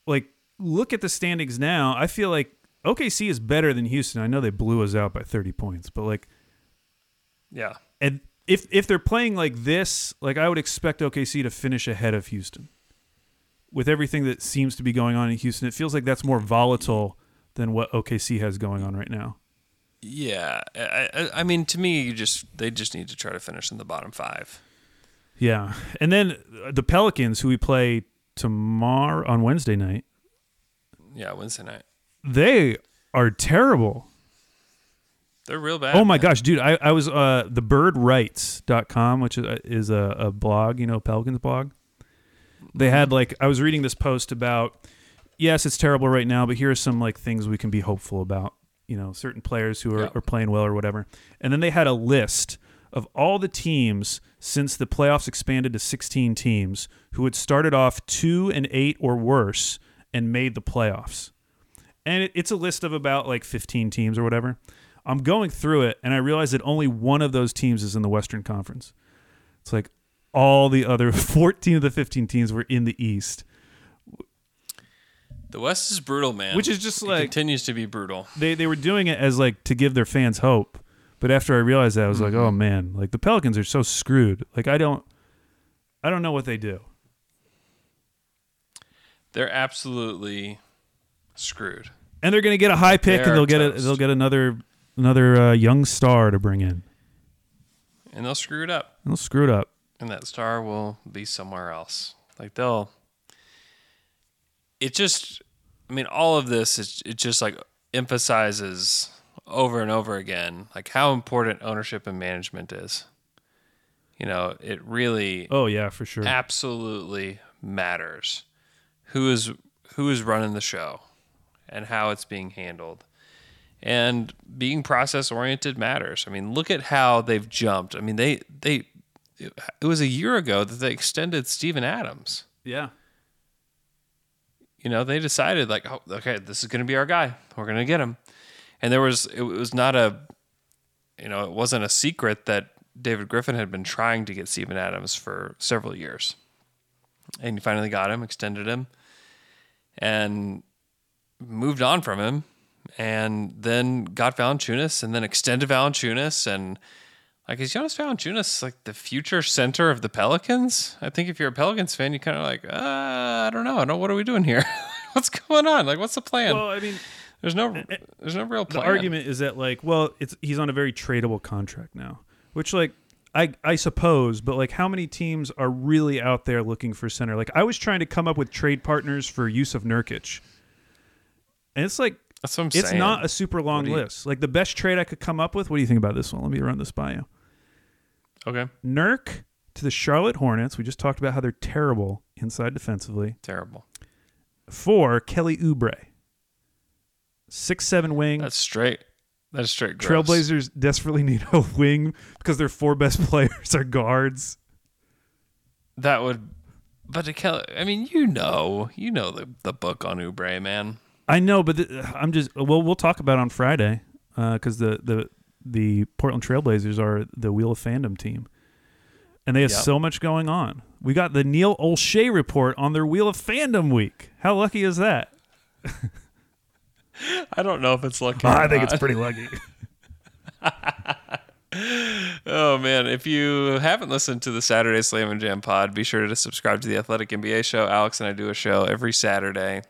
Like look at the standings now. I feel like OKC is better than Houston. I know they blew us out by 30 points, but like Yeah. and if if they're playing like this, like I would expect OKC to finish ahead of Houston. With everything that seems to be going on in Houston, it feels like that's more volatile than what OKC has going on right now. Yeah. I, I, I mean, to me, you just they just need to try to finish in the bottom five. Yeah. And then uh, the Pelicans who we play tomorrow on Wednesday night, Yeah, Wednesday night. they are terrible. They're real bad. Oh my man. gosh, dude! I, I was uh thebirdwrites.com, which is, is a, a blog, you know, Pelicans blog. They had like I was reading this post about yes, it's terrible right now, but here are some like things we can be hopeful about. You know, certain players who are, Yeah. are playing well or whatever. And then they had a list of all the teams since the playoffs expanded to 16 teams who had started off 2 and 8 or worse and made the playoffs and it, it's a list of about like 15 teams or whatever. I'm going through it, and I realize that only one of those teams is in the Western Conference. It's like all the other 14 of the 15 teams were in the East. The West is brutal, man. Which is just It like- continues to be brutal. They they were doing it as like to give their fans hope, but after I realized that, I was like, Mm-hmm. oh man, like the Pelicans are so screwed. Like I don't, I don't know what they do. They're absolutely screwed. And they're gonna get a high pick, They and they'll get a, they'll get another another uh, young star to bring in, And they'll screw it up. and they'll screw it up. and that star will be somewhere else. Like they'll. It just, I mean, all of this is it just like emphasizes over and over again like how important ownership and management is. You know, it really Oh yeah, for sure. absolutely matters who is who is running the show and how it's being handled. And being process oriented matters. I mean, look at how they've jumped. I mean, they they it was a year ago that they extended Steven Adams. Yeah. You know, they decided like, oh, okay, this is going to be our guy. We're going to get him. And there was it was not a you know, it wasn't a secret that David Griffin had been trying to get Steven Adams for several years. And he finally got him, extended him, and moved on from him. And then got Valanciunas and then extended Valanciunas. And like, is Jonas Valanciunas like the future center of the Pelicans? I think if you're a Pelicans fan, you kind of like, uh, I don't know. I don't, know what are we doing here? what's going on? Like, what's the plan? Well, I mean, there's no, there's no real the argument is that like, well, it's he's on a very tradable contract now, which like I I suppose, but like how many teams are really out there looking for center? Like I was trying to come up with trade partners for Yusuf Nurkic, and it's like That's what I'm it's saying. not a super long you- list. Like the best trade I could come up with. What do you think about this one? Let me run this by you. Okay. Nurk to the Charlotte Hornets. We just talked about how they're terrible inside defensively. Terrible. For Kelly Oubre, six seven wing. That's straight. That's straight. Gross. Trailblazers desperately need a wing because their four best players are guards. That would, but to Kelly, I mean, you know, you know the the book on Oubre, man. I know, but th- I'm just well, we'll talk about it on Friday uh, because the the the Portland Trailblazers are the Wheel of Fandom team, and they have Yep. so much going on. We got the Neil Olshey report on their Wheel of Fandom week. How lucky is that? I don't know if it's lucky. I think it's pretty lucky. Oh man, if you haven't listened to the Saturday Slam and Jam pod, be sure to subscribe to the Athletic NBA show. Alex and I do a show every Saturday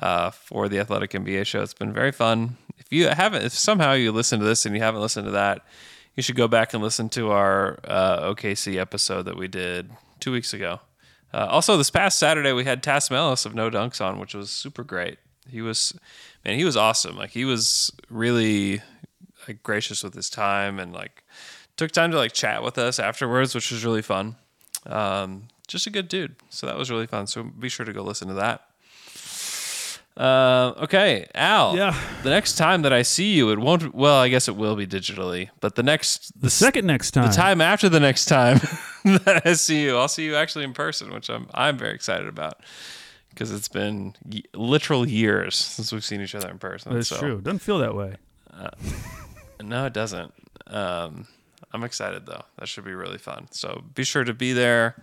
uh, for the Athletic NBA show. It's been very fun. If you haven't, if somehow you listen to this and you haven't listened to that, you should go back and listen to our uh, OKC episode that we did two weeks ago. Uh, also, this past Saturday we had Tas Melas of No Dunks on, which was super great. He was, man, he was awesome. Like he was really like gracious with his time and like took time to like chat with us afterwards, which was really fun. Um, just a good dude. So that was really fun. So be sure to go listen to that. Uh, okay, Al. Yeah. The next time that I see you, it won't. Well, I guess it will be digitally, but the next The second next time, the time after the next time that I see you, I'll see you actually in person, which I'm I'm very excited about because it's been y- literal years since we've seen each other in person. that's so. true. Doesn't feel that way. No, it doesn't. Um, I'm excited though. That should be really fun. So be sure to be there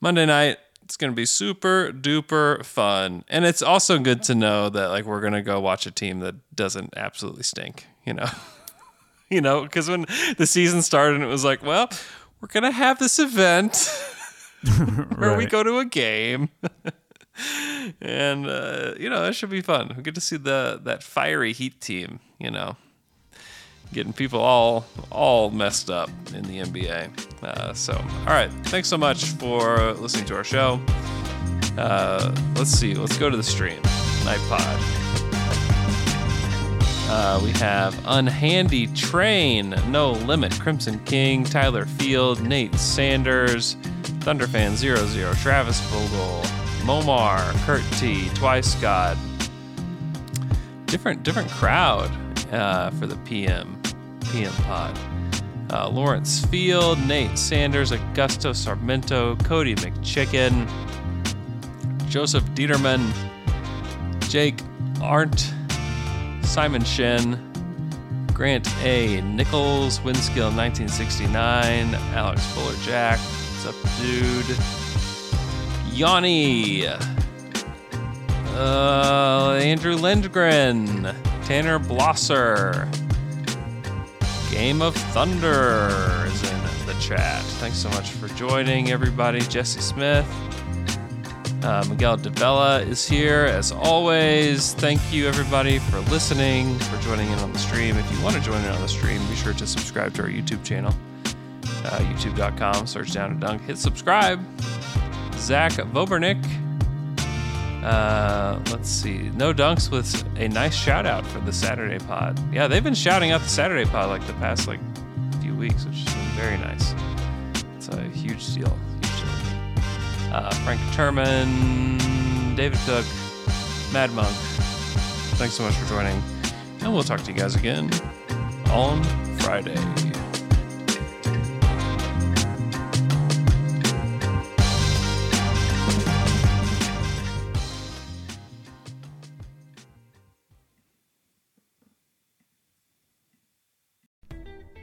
Monday night. It's gonna be super duper fun, and it's also good to know that like we're gonna go watch a team that doesn't absolutely stink. You know, you know, because when the season started, it was like, well, we're gonna have this event where we go to a game. and uh, you know that should be fun. We get to see the that fiery Heat team. You know, getting people all all messed up in the NBA. Uh, so, all right, thanks so much for listening to our show. Uh, let's see, let's go to the stream. Night Pod. Uh, we have Unhandy Train, No Limit, Crimson King, Tyler Field, Nate Sanders, Thunderfan00, Travis Vogel, Momar, Kurt T, Twice God, different different crowd uh, for the PM PM pod. Uh, Lawrence Field, Nate Sanders, Augusto Sarmento, Cody McChicken, Joseph Dieterman, Jake Arndt, Simon Shen, Grant A. Nichols, Winskill 1969, Alex Fuller Jack, what's up, dude? Yanni, Uh, Andrew Lindgren, Tanner Blosser, Game of Thunder is in the chat. Thanks so much for joining, everybody. Jesse Smith, uh, Miguel Davella is here as always. Thank you, everybody, for listening, for joining in on the stream. If you want to join in on the stream, be sure to subscribe to our YouTube channel, uh, youtube.com, search down to dunk, hit subscribe. Zach Vobernick. Uh, let's see. No dunks with a nice shout out for the Saturday pod. Yeah, they've been shouting out the Saturday pod like the past like few weeks, which has been very nice. It's a huge deal. Huge deal. Uh, Frank Turman, David Cook, Mad Monk. Thanks so much for joining, and we'll talk to you guys again on Friday.